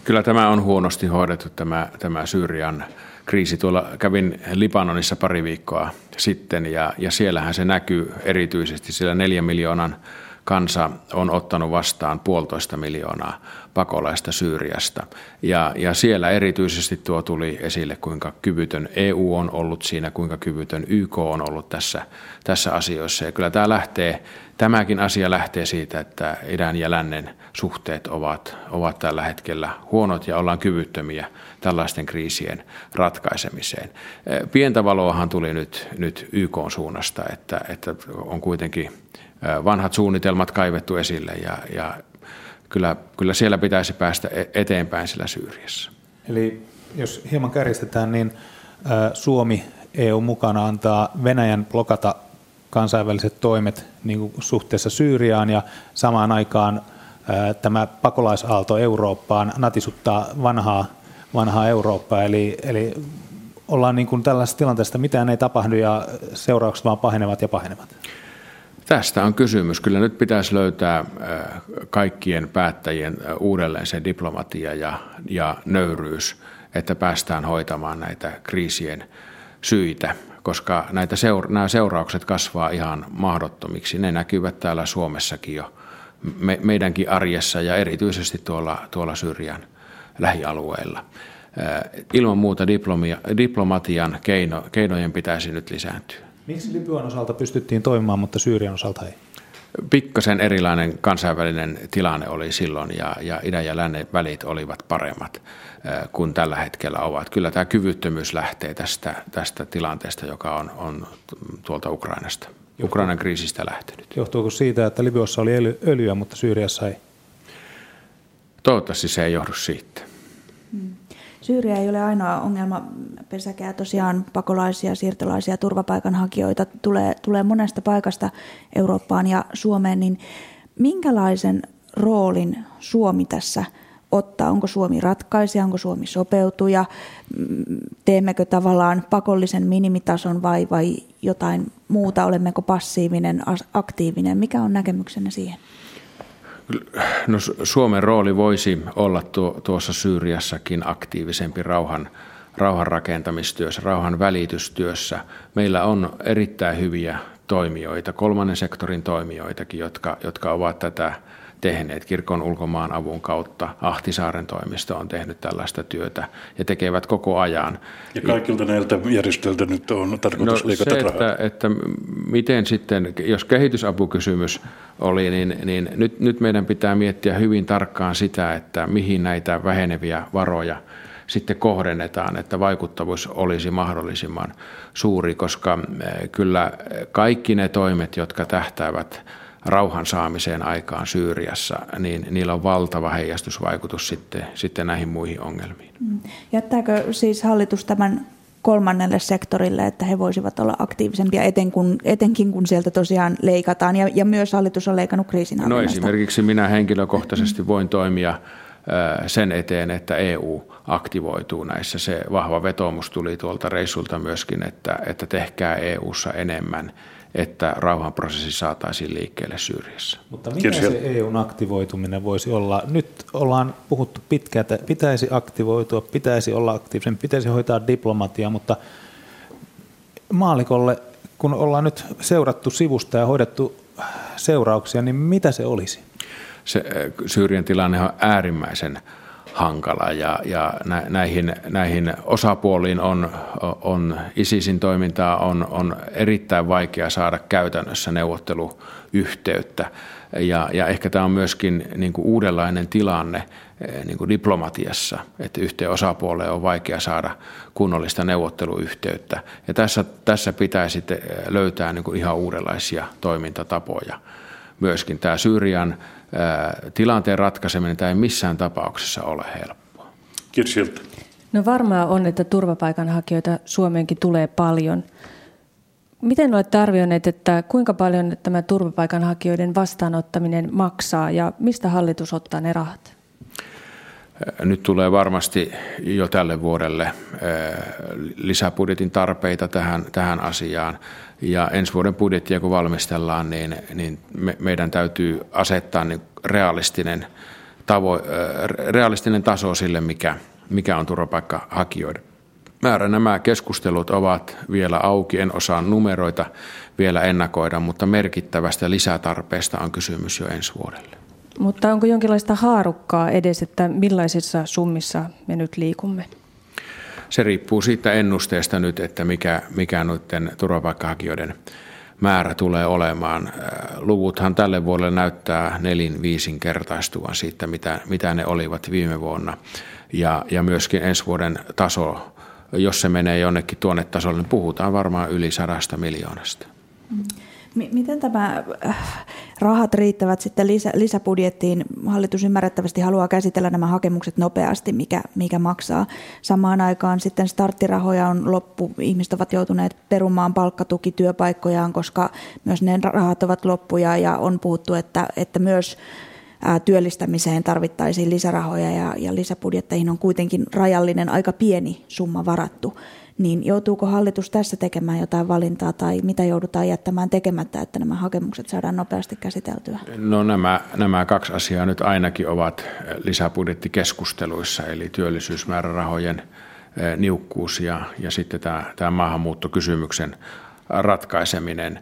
Kyllä tämä on huonosti hoidettu, tämä, tämä Syyrian kriisi. Tuolla kävin Libanonissa pari viikkoa sitten ja, ja siellähän se näkyy erityisesti, sillä neljän miljoonan kansa on ottanut vastaan puolitoista miljoonaa pakolaista Syyriasta. Ja, ja siellä erityisesti tuo tuli esille, kuinka kyvytön EU on ollut siinä, kuinka kyvytön YK on ollut tässä, tässä asioissa. Ja kyllä tämä lähtee, tämäkin asia lähtee siitä, että idän ja lännen suhteet ovat, ovat tällä hetkellä huonot ja ollaan kyvyttömiä tällaisten kriisien ratkaisemiseen. Pientä valoahan tuli nyt, nyt YK suunnasta, että, että on kuitenkin vanhat suunnitelmat kaivettu esille ja, ja kyllä, kyllä siellä pitäisi päästä e-, eteenpäin sillä Syyriassa. Eli jos hieman kärjistetään, niin Suomi EU mukana antaa Venäjän blokata kansainväliset toimet niin kuin suhteessa Syyriaan ja samaan aikaan tämä pakolaisaalto Eurooppaan natisuttaa vanhaa, vanhaa Eurooppaa. Eli, eli ollaan niin kuin tällaisessa tilanteessa, mitään ei tapahdu ja seuraukset vaan pahenevat ja pahenevat. Tästä on kysymys. Kyllä nyt pitäisi löytää kaikkien päättäjien uudelleen se diplomatia ja, ja nöyryys, että päästään hoitamaan näitä kriisien syitä, koska näitä seura- nämä seuraukset kasvaa ihan mahdottomiksi. Ne näkyvät täällä Suomessakin jo me, meidänkin arjessa ja erityisesti tuolla, tuolla Syrjän lähialueilla. Äh, ilman muuta diplomia, diplomatian keino, keinojen pitäisi nyt lisääntyä. Miksi Libyan osalta pystyttiin toimimaan, mutta Syyrian osalta ei? Pikkasen erilainen kansainvälinen tilanne oli silloin ja, ja idän ja lännen välit olivat paremmat kuin tällä hetkellä ovat. Kyllä tämä kyvyttömyys lähtee tästä, tästä tilanteesta, joka on, on tuolta Ukrainasta, Ukrainan kriisistä lähtenyt. Johtuuko siitä, että Libyassa oli öljyä, mutta Syyriassa ei? Toivottavasti se ei johdu siitä. Hmm. Syyriä ei ole ainoa ongelma pesäkää. Tosiaan pakolaisia, siirtolaisia, turvapaikanhakijoita tulee, tulee monesta paikasta Eurooppaan ja Suomeen. Niin minkälaisen roolin Suomi tässä ottaa? Onko Suomi ratkaisija, onko Suomi sopeutuja? Teemmekö tavallaan pakollisen minimitason vai, vai jotain muuta? Olemmeko passiivinen, aktiivinen? Mikä on näkemyksenne siihen? No, Suomen rooli voisi olla tuo, tuossa Syyriassakin aktiivisempi rauhan, rauhan rakentamistyössä, rauhan välitystyössä. Meillä on erittäin hyviä toimijoita, kolmannen sektorin toimijoitakin, jotka, jotka ovat tätä tehneet. Kirkon ulkomaan avun kautta Ahtisaaren toimisto on tehnyt tällaista työtä ja tekevät koko ajan. Ja kaikilta näiltä järjestöiltä nyt on tarkoitus no, liikata se, että, että miten sitten, jos kehitysapukysymys oli, niin, niin nyt, nyt meidän pitää miettiä hyvin tarkkaan sitä, että mihin näitä väheneviä varoja sitten kohdennetaan, että vaikuttavuus olisi mahdollisimman suuri, koska eh, kyllä kaikki ne toimet, jotka tähtäävät rauhan saamiseen aikaan Syyriassa, niin niillä on valtava heijastusvaikutus sitten, sitten näihin muihin ongelmiin. Mm. Jättääkö siis hallitus tämän kolmannelle sektorille, että he voisivat olla aktiivisempia, eten kun, etenkin kun sieltä tosiaan leikataan. Ja, ja myös hallitus on leikannut kriisin No esimerkiksi minä henkilökohtaisesti voin toimia sen eteen, että EU aktivoituu näissä. Se vahva vetoomus tuli tuolta reissulta myöskin, että, että tehkää EUssa enemmän että rauhanprosessi saataisiin liikkeelle Syyriassa. Mutta mikä se EUn aktivoituminen voisi olla? Nyt ollaan puhuttu pitkään, että pitäisi aktivoitua, pitäisi olla aktiivisen, pitäisi hoitaa diplomatiaa, mutta maalikolle, kun ollaan nyt seurattu sivusta ja hoidettu seurauksia, niin mitä se olisi? Se Syyrian tilanne on äärimmäisen hankala ja, ja näihin, näihin osapuoliin on, on ISISin toimintaa on, on erittäin vaikea saada käytännössä neuvotteluyhteyttä ja, ja ehkä tämä on myöskin niin kuin uudenlainen tilanne eh, niin kuin diplomatiassa, että yhteen osapuoleen on vaikea saada kunnollista neuvotteluyhteyttä. Ja tässä, tässä pitäisi löytää niin kuin ihan uudenlaisia toimintatapoja. Myöskin tämä Syyrian tilanteen ratkaiseminen tämä ei missään tapauksessa ole helppoa. Kiitos No varmaa on, että turvapaikanhakijoita Suomeenkin tulee paljon. Miten olette arvioineet, että kuinka paljon tämä turvapaikanhakijoiden vastaanottaminen maksaa ja mistä hallitus ottaa ne rahat? Nyt tulee varmasti jo tälle vuodelle lisäbudjetin tarpeita tähän, tähän asiaan. Ja ensi vuoden budjettia kun valmistellaan, niin, niin me, meidän täytyy asettaa niin realistinen, tavo, realistinen taso sille, mikä, mikä on turvapaikkahakijoiden määrä. Nämä keskustelut ovat vielä auki, en osaa numeroita vielä ennakoida, mutta merkittävästä lisätarpeesta on kysymys jo ensi vuodelle. Mutta onko jonkinlaista haarukkaa edes, että millaisissa summissa me nyt liikumme? Se riippuu siitä ennusteesta nyt, että mikä, mikä noiden turvapaikkahakijoiden määrä tulee olemaan. Äh, luvuthan tälle vuodelle näyttää nelin viisin kertaistuvan siitä, mitä, mitä ne olivat viime vuonna. Ja, ja myöskin ensi vuoden taso, jos se menee jonnekin tuonne tasolle, niin puhutaan varmaan yli sadasta miljoonasta. Mm. Miten tämä äh, rahat riittävät sitten lisä, lisäbudjettiin? Hallitus ymmärrettävästi haluaa käsitellä nämä hakemukset nopeasti, mikä, mikä maksaa. Samaan aikaan sitten starttirahoja on loppu. Ihmiset ovat joutuneet perumaan palkkatukityöpaikkojaan, koska myös ne rahat ovat loppuja ja on puhuttu, että, että myös työllistämiseen tarvittaisiin lisärahoja ja, ja lisäbudjetteihin on kuitenkin rajallinen, aika pieni summa varattu niin joutuuko hallitus tässä tekemään jotain valintaa tai mitä joudutaan jättämään tekemättä, että nämä hakemukset saadaan nopeasti käsiteltyä? No nämä, nämä kaksi asiaa nyt ainakin ovat lisäbudjettikeskusteluissa, eli työllisyysmäärärahojen eh, niukkuus ja, ja sitten tämä, tämä maahanmuuttokysymyksen ratkaiseminen.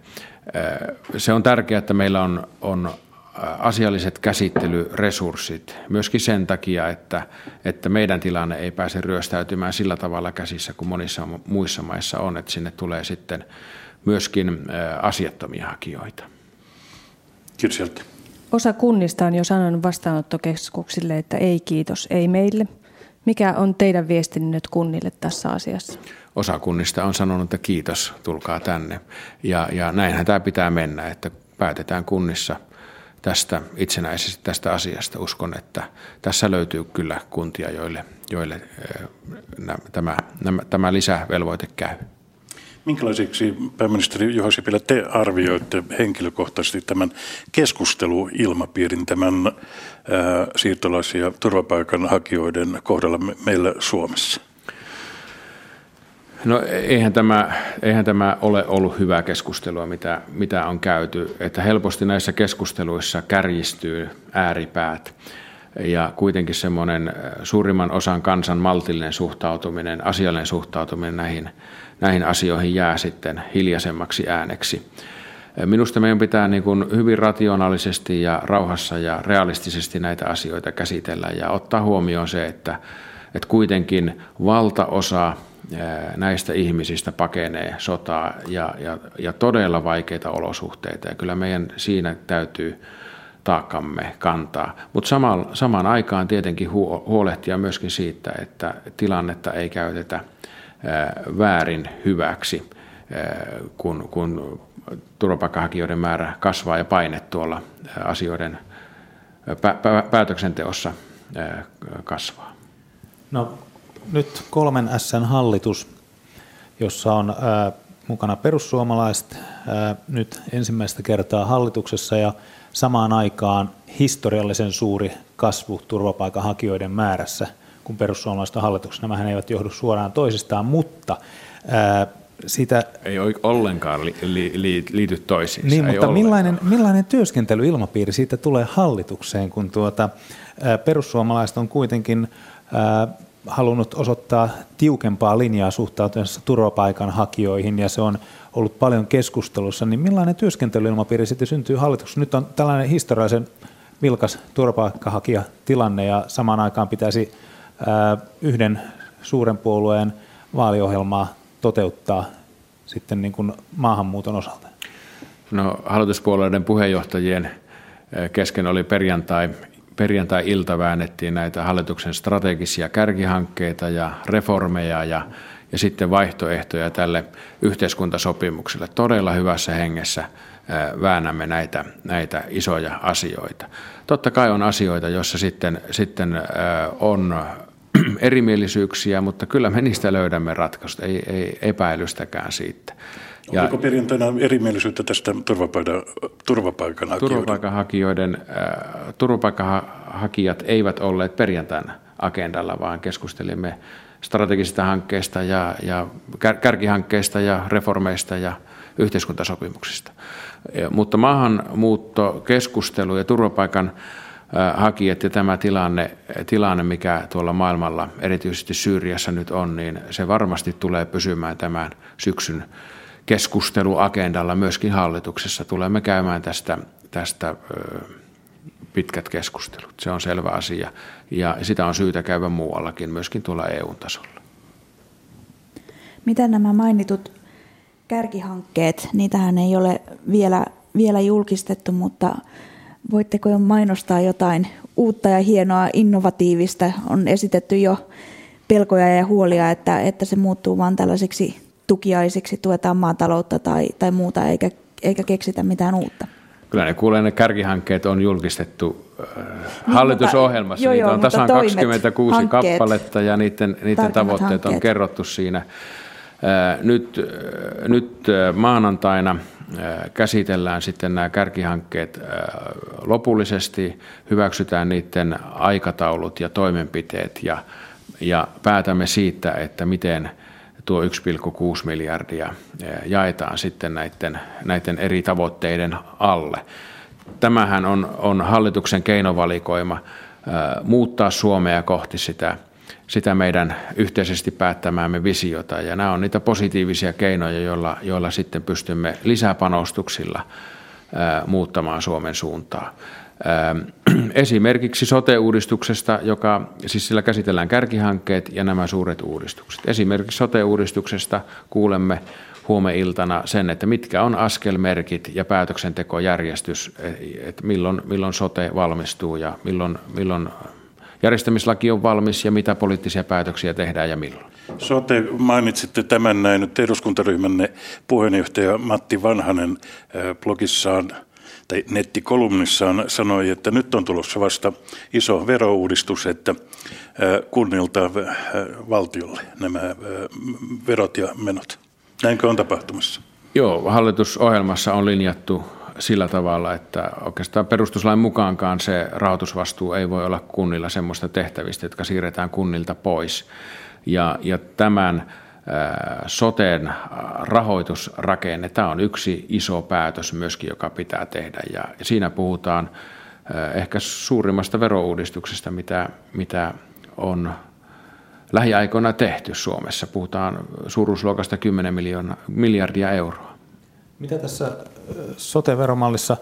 Eh, se on tärkeää, että meillä on, on asialliset käsittelyresurssit myöskin sen takia, että, että meidän tilanne ei pääse ryöstäytymään sillä tavalla käsissä kuin monissa muissa maissa on, että sinne tulee sitten myöskin asiattomia hakijoita. Kiitos Osa kunnista on jo sanonut vastaanottokeskuksille, että ei kiitos, ei meille. Mikä on teidän viestinne nyt kunnille tässä asiassa? Osa kunnista on sanonut, että kiitos, tulkaa tänne. Ja, ja näinhän tämä pitää mennä, että päätetään kunnissa – tästä itsenäisesti tästä asiasta. Uskon, että tässä löytyy kyllä kuntia, joille, joille tämä, nämä, tämä lisävelvoite käy. Minkälaiseksi pääministeri Juha Sipilä te arvioitte henkilökohtaisesti tämän keskusteluilmapiirin tämän ää, siirtolais- ja turvapaikanhakijoiden kohdalla meillä Suomessa? No eihän tämä, eihän tämä ole ollut hyvää keskustelua, mitä, mitä on käyty. Että helposti näissä keskusteluissa kärjistyy ääripäät ja kuitenkin semmoinen äh, suurimman osan kansan maltillinen suhtautuminen, asiallinen suhtautuminen näihin, näihin asioihin jää sitten hiljaisemmaksi ääneksi. Äh, minusta meidän pitää niin kuin hyvin rationaalisesti ja rauhassa ja realistisesti näitä asioita käsitellä ja ottaa huomioon se, että, että kuitenkin valtaosa näistä ihmisistä pakenee sotaa ja, ja, ja todella vaikeita olosuhteita. Ja kyllä meidän siinä täytyy taakkamme kantaa. Mutta samaan, samaan aikaan tietenkin huolehtia myöskin siitä, että tilannetta ei käytetä väärin hyväksi, kun, kun turvapaikkahakijoiden määrä kasvaa ja paine tuolla asioiden päätöksenteossa kasvaa. No nyt kolmen Sn hallitus jossa on mukana perussuomalaiset nyt ensimmäistä kertaa hallituksessa ja samaan aikaan historiallisen suuri kasvu turvapaikanhakijoiden määrässä, kun perussuomalaiset on hallituksessa. Nämähän eivät johdu suoraan toisistaan, mutta sitä... Ei ollenkaan li, li, li, liity toisiinsa. Niin, mutta millainen, millainen työskentelyilmapiiri siitä tulee hallitukseen, kun tuota, perussuomalaiset on kuitenkin halunnut osoittaa tiukempaa linjaa suhtautuessa turvapaikanhakijoihin ja se on ollut paljon keskustelussa, niin millainen työskentelyilmapiiri sitten syntyy hallituksessa? Nyt on tällainen historiallisen vilkas turvapaikanhakijatilanne ja samaan aikaan pitäisi yhden suuren puolueen vaaliohjelmaa toteuttaa sitten niin kuin maahanmuuton osalta? No, hallituspuolueiden puheenjohtajien kesken oli perjantai perjantai-ilta väännettiin näitä hallituksen strategisia kärkihankkeita ja reformeja ja, ja sitten vaihtoehtoja tälle yhteiskuntasopimukselle. Todella hyvässä hengessä väännämme näitä, näitä isoja asioita. Totta kai on asioita, joissa sitten, sitten on (clears throat) erimielisyyksiä, mutta kyllä me niistä löydämme ratkaisut, ei, ei epäilystäkään siitä. Ja Oliko perjantaina erimielisyyttä tästä turvapaikan, turvapaikanhakijoiden? Turvapaikanhakijoiden, äh, turvapaikanhakijat eivät olleet perjantaina agendalla, vaan keskustelimme strategisista hankkeista ja, ja kärkihankkeista ja reformeista ja yhteiskuntasopimuksista. Ja, mutta maahanmuuttokeskustelu ja turvapaikan äh, hakijat ja tämä tilanne, tilanne, mikä tuolla maailmalla, erityisesti Syyriassa nyt on, niin se varmasti tulee pysymään tämän syksyn keskusteluagendalla myöskin hallituksessa. Tulemme käymään tästä, tästä pitkät keskustelut. Se on selvä asia ja sitä on syytä käydä muuallakin, myöskin tuolla EU-tasolla. Mitä nämä mainitut kärkihankkeet, niitähän ei ole vielä, vielä julkistettu, mutta voitteko jo mainostaa jotain uutta ja hienoa, innovatiivista? On esitetty jo pelkoja ja huolia, että, että se muuttuu vain tällaiseksi tukiaisiksi tuetaan maataloutta tai, tai muuta, eikä, eikä keksitä mitään uutta. Kyllä ne kuulee, ne kärkihankkeet on julkistettu äh, niin, hallitusohjelmassa. Mutta, joo, Niitä on tasan 26 hankkeet, kappaletta ja niiden, niiden tavoitteet hankkeet. on kerrottu siinä. Äh, nyt, äh, nyt maanantaina käsitellään sitten nämä kärkihankkeet lopullisesti, hyväksytään niiden aikataulut ja toimenpiteet ja, ja päätämme siitä, että miten – tuo 1,6 miljardia jaetaan sitten näiden, näiden eri tavoitteiden alle. Tämähän on, on hallituksen keinovalikoima muuttaa Suomea kohti sitä, sitä meidän yhteisesti päättämäämme visiota. Ja nämä on niitä positiivisia keinoja, joilla, joilla sitten pystymme lisäpanostuksilla muuttamaan Suomen suuntaa. Ähm, (clears throat) esimerkiksi sote-uudistuksesta, joka, siis sillä käsitellään kärkihankkeet ja nämä suuret uudistukset. Esimerkiksi sote-uudistuksesta kuulemme huomeiltana sen, että mitkä on askelmerkit ja päätöksentekojärjestys, että milloin, milloin sote valmistuu ja milloin, milloin järjestämislaki on valmis ja mitä poliittisia päätöksiä tehdään ja milloin. Sote, mainitsitte tämän näin, että eduskuntaryhmänne puheenjohtaja Matti Vanhanen äh, blogissaan – nettikolumnissaan sanoi, että nyt on tulossa vasta iso verouudistus, että kunnilta valtiolle nämä verot ja menot. Näinkö on tapahtumassa? Joo, hallitusohjelmassa on linjattu sillä tavalla, että oikeastaan perustuslain mukaankaan se rahoitusvastuu ei voi olla kunnilla semmoista tehtävistä, jotka siirretään kunnilta pois. Ja, ja tämän soteen rahoitusrakenne, tämä on yksi iso päätös myöskin, joka pitää tehdä. Ja siinä puhutaan ehkä suurimmasta verouudistuksesta, mitä, mitä on lähiaikoina tehty Suomessa. Puhutaan suuruusluokasta 10 miljoona, miljardia euroa. Mitä tässä sote-veromallissa,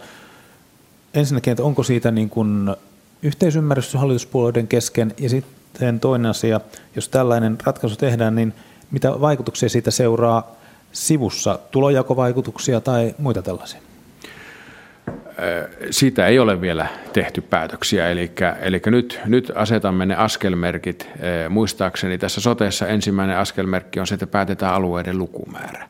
ensinnäkin, että onko siitä niin kuin yhteisymmärrys hallituspuolueiden kesken, ja sitten toinen asia, jos tällainen ratkaisu tehdään, niin – mitä vaikutuksia siitä seuraa sivussa, tulojakovaikutuksia tai muita tällaisia? Siitä ei ole vielä tehty päätöksiä, eli, eli nyt, nyt asetamme ne askelmerkit. Muistaakseni tässä soteessa ensimmäinen askelmerkki on se, että päätetään alueiden lukumäärä.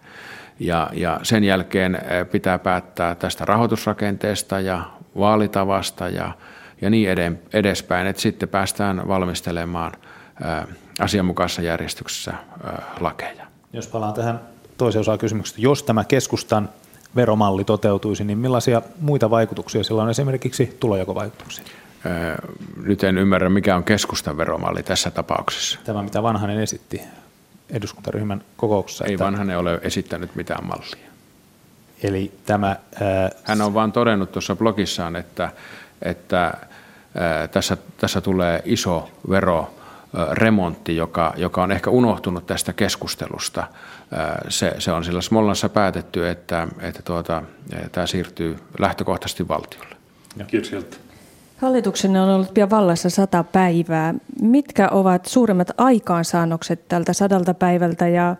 Ja, ja sen jälkeen pitää päättää tästä rahoitusrakenteesta ja vaalitavasta ja, ja niin edespäin, että sitten päästään valmistelemaan asianmukaisessa järjestyksessä lakeja. Jos palaan tähän toiseen osaan kysymyksestä, jos tämä keskustan veromalli toteutuisi, niin millaisia muita vaikutuksia sillä on esimerkiksi tulojakovaikutuksia? Nyt en ymmärrä, mikä on keskustan veromalli tässä tapauksessa. Tämä, mitä Vanhanen esitti eduskuntaryhmän kokouksessa. Ei että... Vanhanen ole esittänyt mitään mallia. Eli tämä, ää... Hän on vain todennut tuossa blogissaan, että, että ää, tässä, tässä tulee iso vero remontti, joka, joka on ehkä unohtunut tästä keskustelusta. Se, se on sillä Smollansa päätetty, että, että tuota, tämä siirtyy lähtökohtaisesti valtiolle. Kiitos. Hallituksenne on ollut pian vallassa sata päivää. Mitkä ovat suurimmat aikaansaannokset tältä sadalta päivältä ja,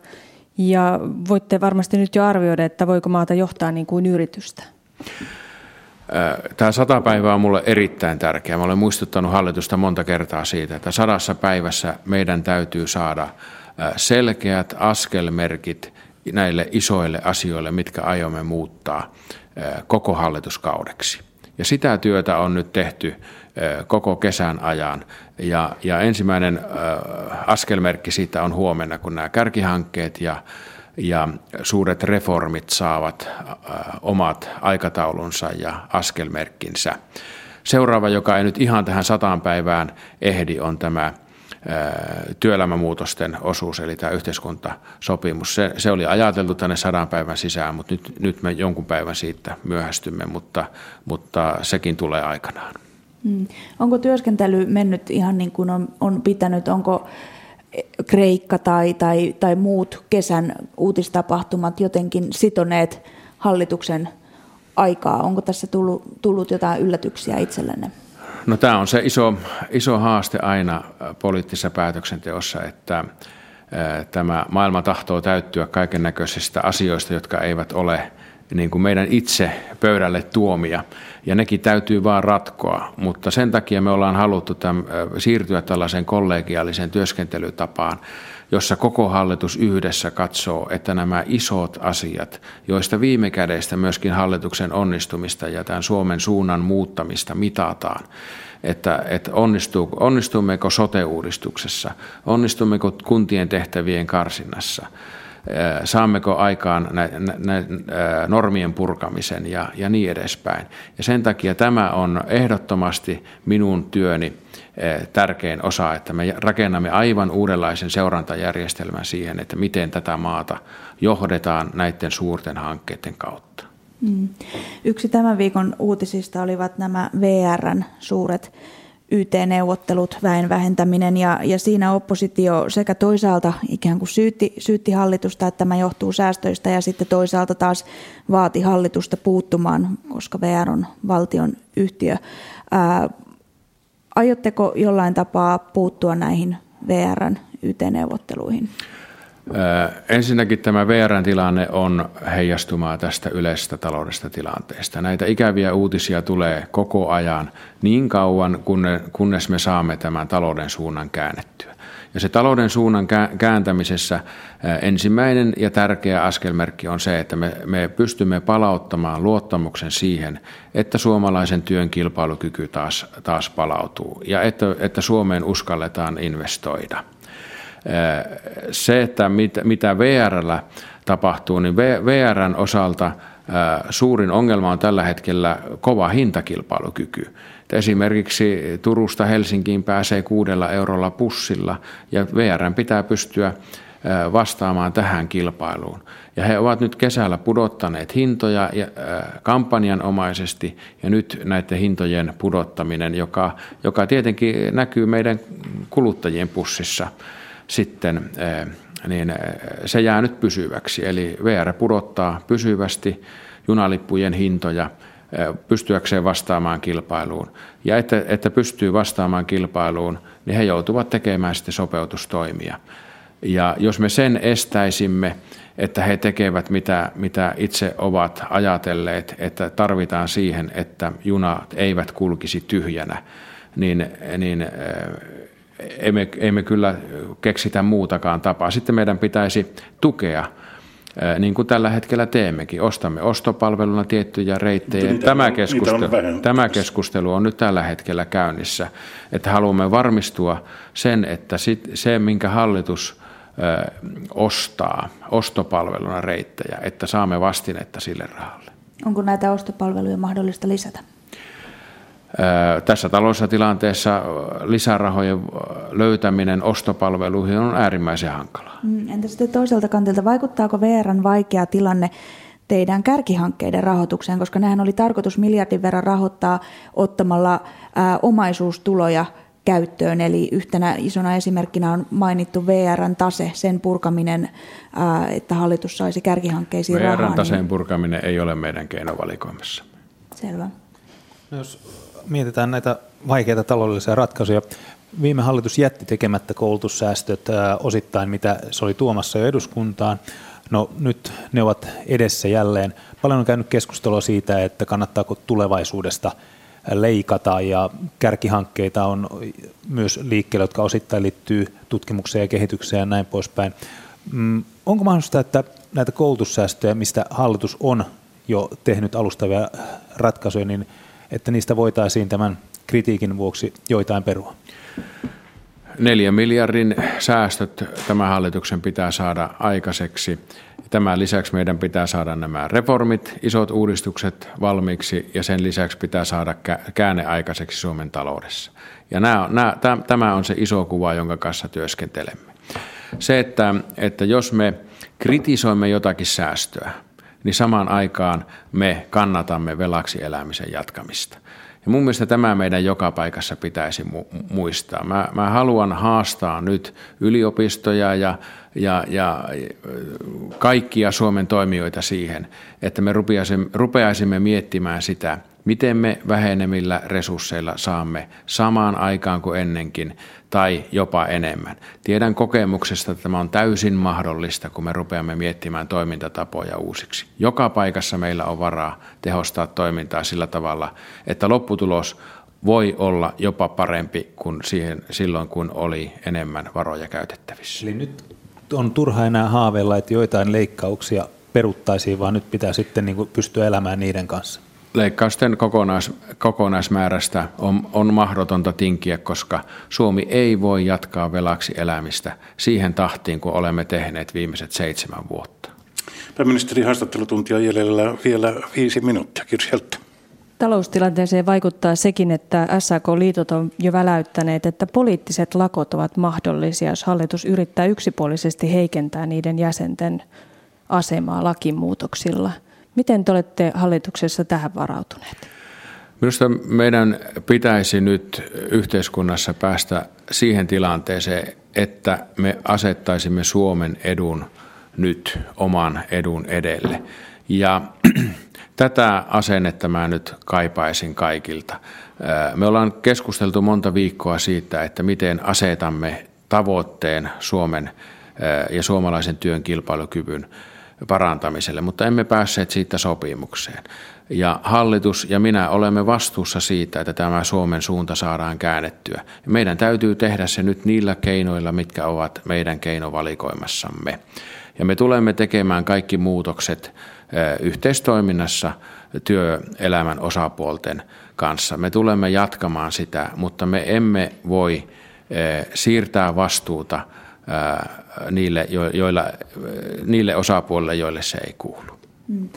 ja voitte varmasti nyt jo arvioida, että voiko maata johtaa niin kuin yritystä? Tämä sata päivää on minulle erittäin tärkeä. Mä olen muistuttanut hallitusta monta kertaa siitä, että sadassa päivässä meidän täytyy saada selkeät askelmerkit näille isoille asioille, mitkä aiomme muuttaa koko hallituskaudeksi. Ja sitä työtä on nyt tehty koko kesän ajan. Ja, ja ensimmäinen askelmerkki siitä on huomenna, kun nämä kärkihankkeet ja, ja suuret reformit saavat omat aikataulunsa ja askelmerkkinsä. Seuraava, joka ei nyt ihan tähän sataan päivään ehdi, on tämä työelämämuutosten osuus, eli tämä yhteiskuntasopimus. Se, se oli ajateltu tänne sadan päivän sisään, mutta nyt, nyt me jonkun päivän siitä myöhästymme, mutta, mutta sekin tulee aikanaan. Hmm. Onko työskentely mennyt ihan niin kuin on, on pitänyt? Onko Kreikka tai, tai, tai muut kesän uutistapahtumat jotenkin sitoneet hallituksen aikaa? Onko tässä tullut, tullut jotain yllätyksiä itsellenne? No tämä on se iso, iso haaste aina poliittisessa päätöksenteossa, että tämä maailma tahtoo täyttyä kaiken näköisistä asioista, jotka eivät ole niin kuin meidän itse pöydälle tuomia. Ja nekin täytyy vaan ratkoa, mutta sen takia me ollaan haluttu tämän, siirtyä tällaiseen kollegiaaliseen työskentelytapaan, jossa koko hallitus yhdessä katsoo, että nämä isot asiat, joista viime kädestä myöskin hallituksen onnistumista ja tämän Suomen suunnan muuttamista mitataan, että, että onnistuu, onnistummeko sote-uudistuksessa, onnistummeko kuntien tehtävien karsinnassa, saammeko aikaan nä, nä, normien purkamisen ja, ja niin edespäin. Ja sen takia tämä on ehdottomasti minun työni tärkein osa, että me rakennamme aivan uudenlaisen seurantajärjestelmän siihen, että miten tätä maata johdetaan näiden suurten hankkeiden kautta. Mm. Yksi tämän viikon uutisista olivat nämä VRn suuret YT-neuvottelut, väen vähentäminen ja, ja siinä oppositio sekä toisaalta ikään kuin syytti, syytti hallitusta, että tämä johtuu säästöistä ja sitten toisaalta taas vaati hallitusta puuttumaan, koska VR on valtion yhtiö. Ää, aiotteko jollain tapaa puuttua näihin VRn YT-neuvotteluihin? Ensinnäkin tämä VRn tilanne on heijastumaa tästä yleisestä taloudesta tilanteesta. Näitä ikäviä uutisia tulee koko ajan niin kauan, kunnes me saamme tämän talouden suunnan käännettyä. Ja se talouden suunnan kääntämisessä ensimmäinen ja tärkeä askelmerkki on se, että me, me pystymme palauttamaan luottamuksen siihen, että suomalaisen työn kilpailukyky taas, taas palautuu ja että, että Suomeen uskalletaan investoida. Se, että mit, mitä VRllä tapahtuu, niin VRn osalta suurin ongelma on tällä hetkellä kova hintakilpailukyky. Esimerkiksi Turusta Helsinkiin pääsee kuudella eurolla pussilla ja VRn pitää pystyä vastaamaan tähän kilpailuun. Ja he ovat nyt kesällä pudottaneet hintoja ja, kampanjanomaisesti ja nyt näiden hintojen pudottaminen, joka, joka tietenkin näkyy meidän kuluttajien pussissa sitten, niin se jää nyt pysyväksi. Eli VR pudottaa pysyvästi junalippujen hintoja pystyäkseen vastaamaan kilpailuun. Ja että, että pystyy vastaamaan kilpailuun, niin he joutuvat tekemään sitten sopeutustoimia. Ja jos me sen estäisimme, että he tekevät mitä, mitä itse ovat ajatelleet, että tarvitaan siihen, että junat eivät kulkisi tyhjänä, niin, niin emme, emme kyllä keksitä muutakaan tapaa. Sitten meidän pitäisi tukea niin kuin tällä hetkellä teemmekin. Ostamme ostopalveluna tiettyjä reittejä. Tämä keskustelu, tämä keskustelu on nyt tällä hetkellä käynnissä, että haluamme varmistua sen, että sit, se, minkä hallitus ostaa ostopalveluna reittejä, että saamme vastinetta sille rahalle. Onko näitä ostopalveluja mahdollista lisätä? Tässä taloudellisessa tilanteessa lisärahojen löytäminen ostopalveluihin on äärimmäisen hankalaa. Mm, entä sitten toiselta kantilta, vaikuttaako VRn vaikea tilanne teidän kärkihankkeiden rahoitukseen, koska nehän oli tarkoitus miljardin verran rahoittaa ottamalla ää, omaisuustuloja käyttöön. Eli yhtenä isona esimerkkinä on mainittu VRn tase, sen purkaminen, ää, että hallitus saisi kärkihankkeisiin VRn rahaa. VRn taseen niin... purkaminen ei ole meidän keinovalikoimassa. Selvä. Jos mietitään näitä vaikeita taloudellisia ratkaisuja, viime hallitus jätti tekemättä koulutussäästöt osittain, mitä se oli tuomassa jo eduskuntaan. No nyt ne ovat edessä jälleen. Paljon on käynyt keskustelua siitä, että kannattaako tulevaisuudesta leikata ja kärkihankkeita on myös liikkeellä, jotka osittain liittyy tutkimukseen ja kehitykseen ja näin poispäin. Mm, onko mahdollista, että näitä koulutussäästöjä, mistä hallitus on jo tehnyt alustavia ratkaisuja, niin että niistä voitaisiin tämän kritiikin vuoksi joitain perua? Neljä miljardin säästöt tämän hallituksen pitää saada aikaiseksi. Tämän lisäksi meidän pitää saada nämä reformit, isot uudistukset valmiiksi ja sen lisäksi pitää saada käänne aikaiseksi Suomen taloudessa. Ja nämä, nämä, tämä on se iso kuva, jonka kanssa työskentelemme. Se, että, että jos me kritisoimme jotakin säästöä, niin samaan aikaan me kannatamme velaksi elämisen jatkamista. Ja mun mielestä tämä meidän joka paikassa pitäisi muistaa. Mä, mä haluan haastaa nyt yliopistoja ja, ja, ja kaikkia Suomen toimijoita siihen, että me rupeaisimme miettimään sitä, miten me vähenemillä resursseilla saamme samaan aikaan kuin ennenkin tai jopa enemmän. Tiedän kokemuksesta, että tämä on täysin mahdollista, kun me rupeamme miettimään toimintatapoja uusiksi. Joka paikassa meillä on varaa tehostaa toimintaa sillä tavalla, että lopputulos voi olla jopa parempi kuin siihen, silloin, kun oli enemmän varoja käytettävissä. Eli nyt on turha enää haaveilla, että joitain leikkauksia peruttaisiin, vaan nyt pitää sitten niin pystyä elämään niiden kanssa leikkausten kokonais, kokonaismäärästä on, on mahdotonta tinkiä, koska Suomi ei voi jatkaa velaksi elämistä siihen tahtiin, kun olemme tehneet viimeiset seitsemän vuotta. Pääministeri haastattelutuntia jäljellä vielä viisi minuuttia. Kirsieltä. Taloustilanteeseen vaikuttaa sekin, että SAK-liitot on jo väläyttäneet, että poliittiset lakot ovat mahdollisia, jos hallitus yrittää yksipuolisesti heikentää niiden jäsenten asemaa lakimuutoksilla – Miten te olette hallituksessa tähän varautuneet? Minusta meidän pitäisi nyt yhteiskunnassa päästä siihen tilanteeseen, että me asettaisimme Suomen edun nyt oman edun edelle. Ja (clears throat) tätä asennetta mä nyt kaipaisin kaikilta. Me ollaan keskusteltu monta viikkoa siitä, että miten asetamme tavoitteen Suomen ja suomalaisen työn kilpailukyvyn parantamiselle, mutta emme päässeet siitä sopimukseen. Ja hallitus ja minä olemme vastuussa siitä, että tämä Suomen suunta saadaan käännettyä. Meidän täytyy tehdä se nyt niillä keinoilla, mitkä ovat meidän keinovalikoimassamme. Ja me tulemme tekemään kaikki muutokset yhteistoiminnassa työelämän osapuolten kanssa. Me tulemme jatkamaan sitä, mutta me emme voi siirtää vastuuta niille, joilla, niille osapuolille, joille se ei kuulu. Mm.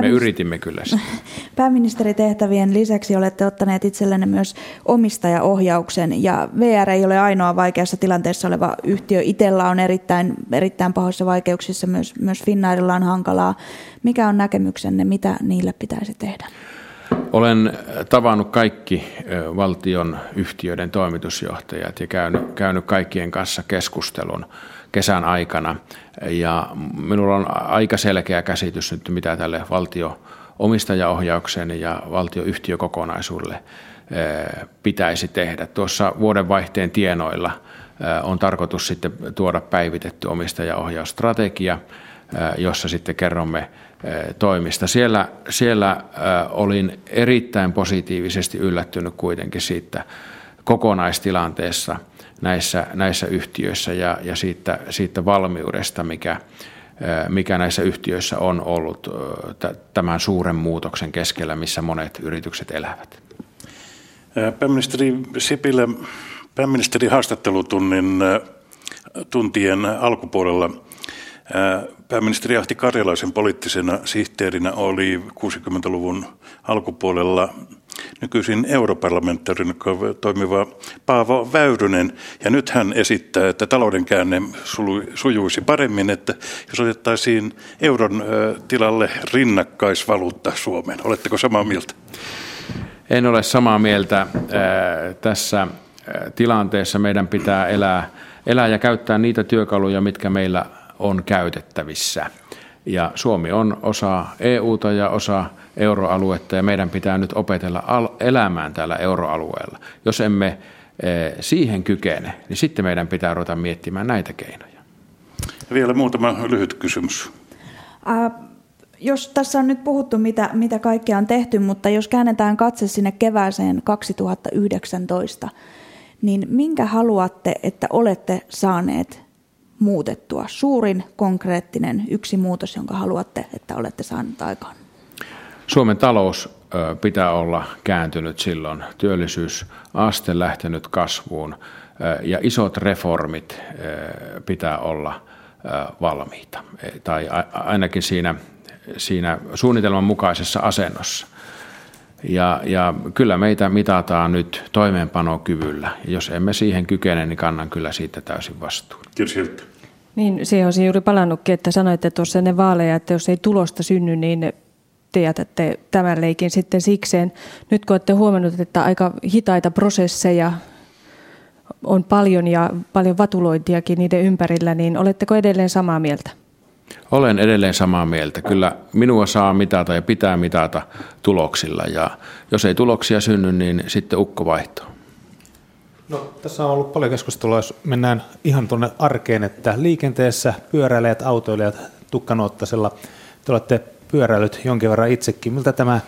Me yritimme kyllä sitä. (laughs) Pääministeritehtävien lisäksi olette ottaneet itsellenne myös omistajaohjauksen ja VR ei ole ainoa vaikeassa tilanteessa oleva yhtiö. Itellä on erittäin, erittäin pahoissa vaikeuksissa, myös, myös Finnairilla on hankalaa. Mikä on näkemyksenne, mitä niille pitäisi tehdä? Olen tavannut kaikki valtion yhtiöiden toimitusjohtajat ja käynyt, käynyt kaikkien kanssa keskustelun kesän aikana. Ja minulla on aika selkeä käsitys nyt, mitä tälle valtio omistajaohjauksen ja valtioyhtiökokonaisuudelle pitäisi tehdä. Tuossa vuodenvaihteen tienoilla on tarkoitus sitten tuoda päivitetty omistajaohjausstrategia, jossa sitten kerromme toimista. Siellä, siellä olin erittäin positiivisesti yllättynyt kuitenkin siitä kokonaistilanteessa näissä, näissä yhtiöissä ja, ja siitä, siitä valmiudesta, mikä, mikä näissä yhtiöissä on ollut tämän suuren muutoksen keskellä, missä monet yritykset elävät. Pääministeri Sipilä, pääministeri haastattelutunnin tuntien alkupuolella pääministeri Ahti Karjalaisen poliittisena sihteerinä oli 60-luvun alkupuolella nykyisin europarlamentarin toimiva Paavo Väyrynen. Ja nyt hän esittää, että talouden käänne sujuisi paremmin, että jos otettaisiin euron tilalle rinnakkaisvaluutta Suomeen. Oletteko samaa mieltä? En ole samaa mieltä. Tässä tilanteessa meidän pitää elää, elää ja käyttää niitä työkaluja, mitkä meillä on käytettävissä. Ja Suomi on osa EUta ja osa euroaluetta ja meidän pitää nyt opetella elämään täällä euroalueella. Jos emme eh, siihen kykene, niin sitten meidän pitää ruveta miettimään näitä keinoja. Vielä muutama lyhyt kysymys. Äh, jos tässä on nyt puhuttu, mitä, mitä kaikkea on tehty, mutta jos käännetään katse sinne kevääseen 2019, niin minkä haluatte, että olette saaneet muutettua? Suurin konkreettinen yksi muutos, jonka haluatte, että olette saaneet aikaan? Suomen talous pitää olla kääntynyt silloin, työllisyysaste lähtenyt kasvuun ja isot reformit pitää olla valmiita e, tai ainakin siinä, siinä suunnitelman mukaisessa asennossa. Ja, ja kyllä meitä mitataan nyt toimeenpanokyvyllä. Ja jos emme siihen kykene, niin kannan kyllä siitä täysin vastuun. Kiitos Niin, siihen olisin juuri palannutkin, että sanoitte tuossa ennen vaaleja, että jos ei tulosta synny, niin te jätätte tämän leikin sitten sikseen. Nyt kun olette huomannut, että aika hitaita prosesseja on paljon ja paljon vatulointiakin niiden ympärillä, niin oletteko edelleen samaa mieltä? Olen edelleen samaa mieltä. Kyllä minua saa mitata ja pitää mitata tuloksilla ja jos ei tuloksia synny, niin sitten ukko vaihtuu. No, tässä on ollut paljon keskustelua, jos mennään ihan tuonne arkeen, että liikenteessä pyöräilijät, autoilijat tukkanuottasella, te olette pyöräilyt jonkin verran itsekin. Miltä tämä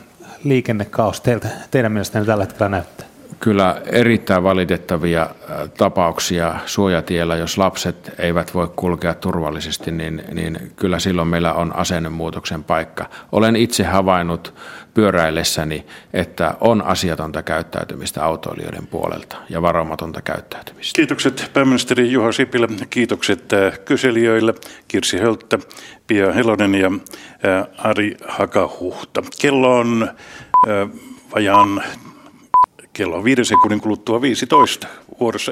liikennekaos teiltä, teidän mielestänne tällä hetkellä näyttää? Kyllä erittäin valitettavia äh, tapauksia suojatiellä, jos lapset eivät voi kulkea turvallisesti, niin, niin kyllä silloin meillä on asennemuutoksen paikka. Olen itse havainnut pyöräillessäni, että on asiatonta käyttäytymistä autoilijoiden puolelta ja varomatonta käyttäytymistä. Kiitokset pääministeri Juha Sipilä, kiitokset äh, kyselijöille Kirsi Hölttä, Pia Helonen ja äh, Ari Hakahuhta. Kello on vajaan kello on viiden sekunnin kuluttua 15 vuorossa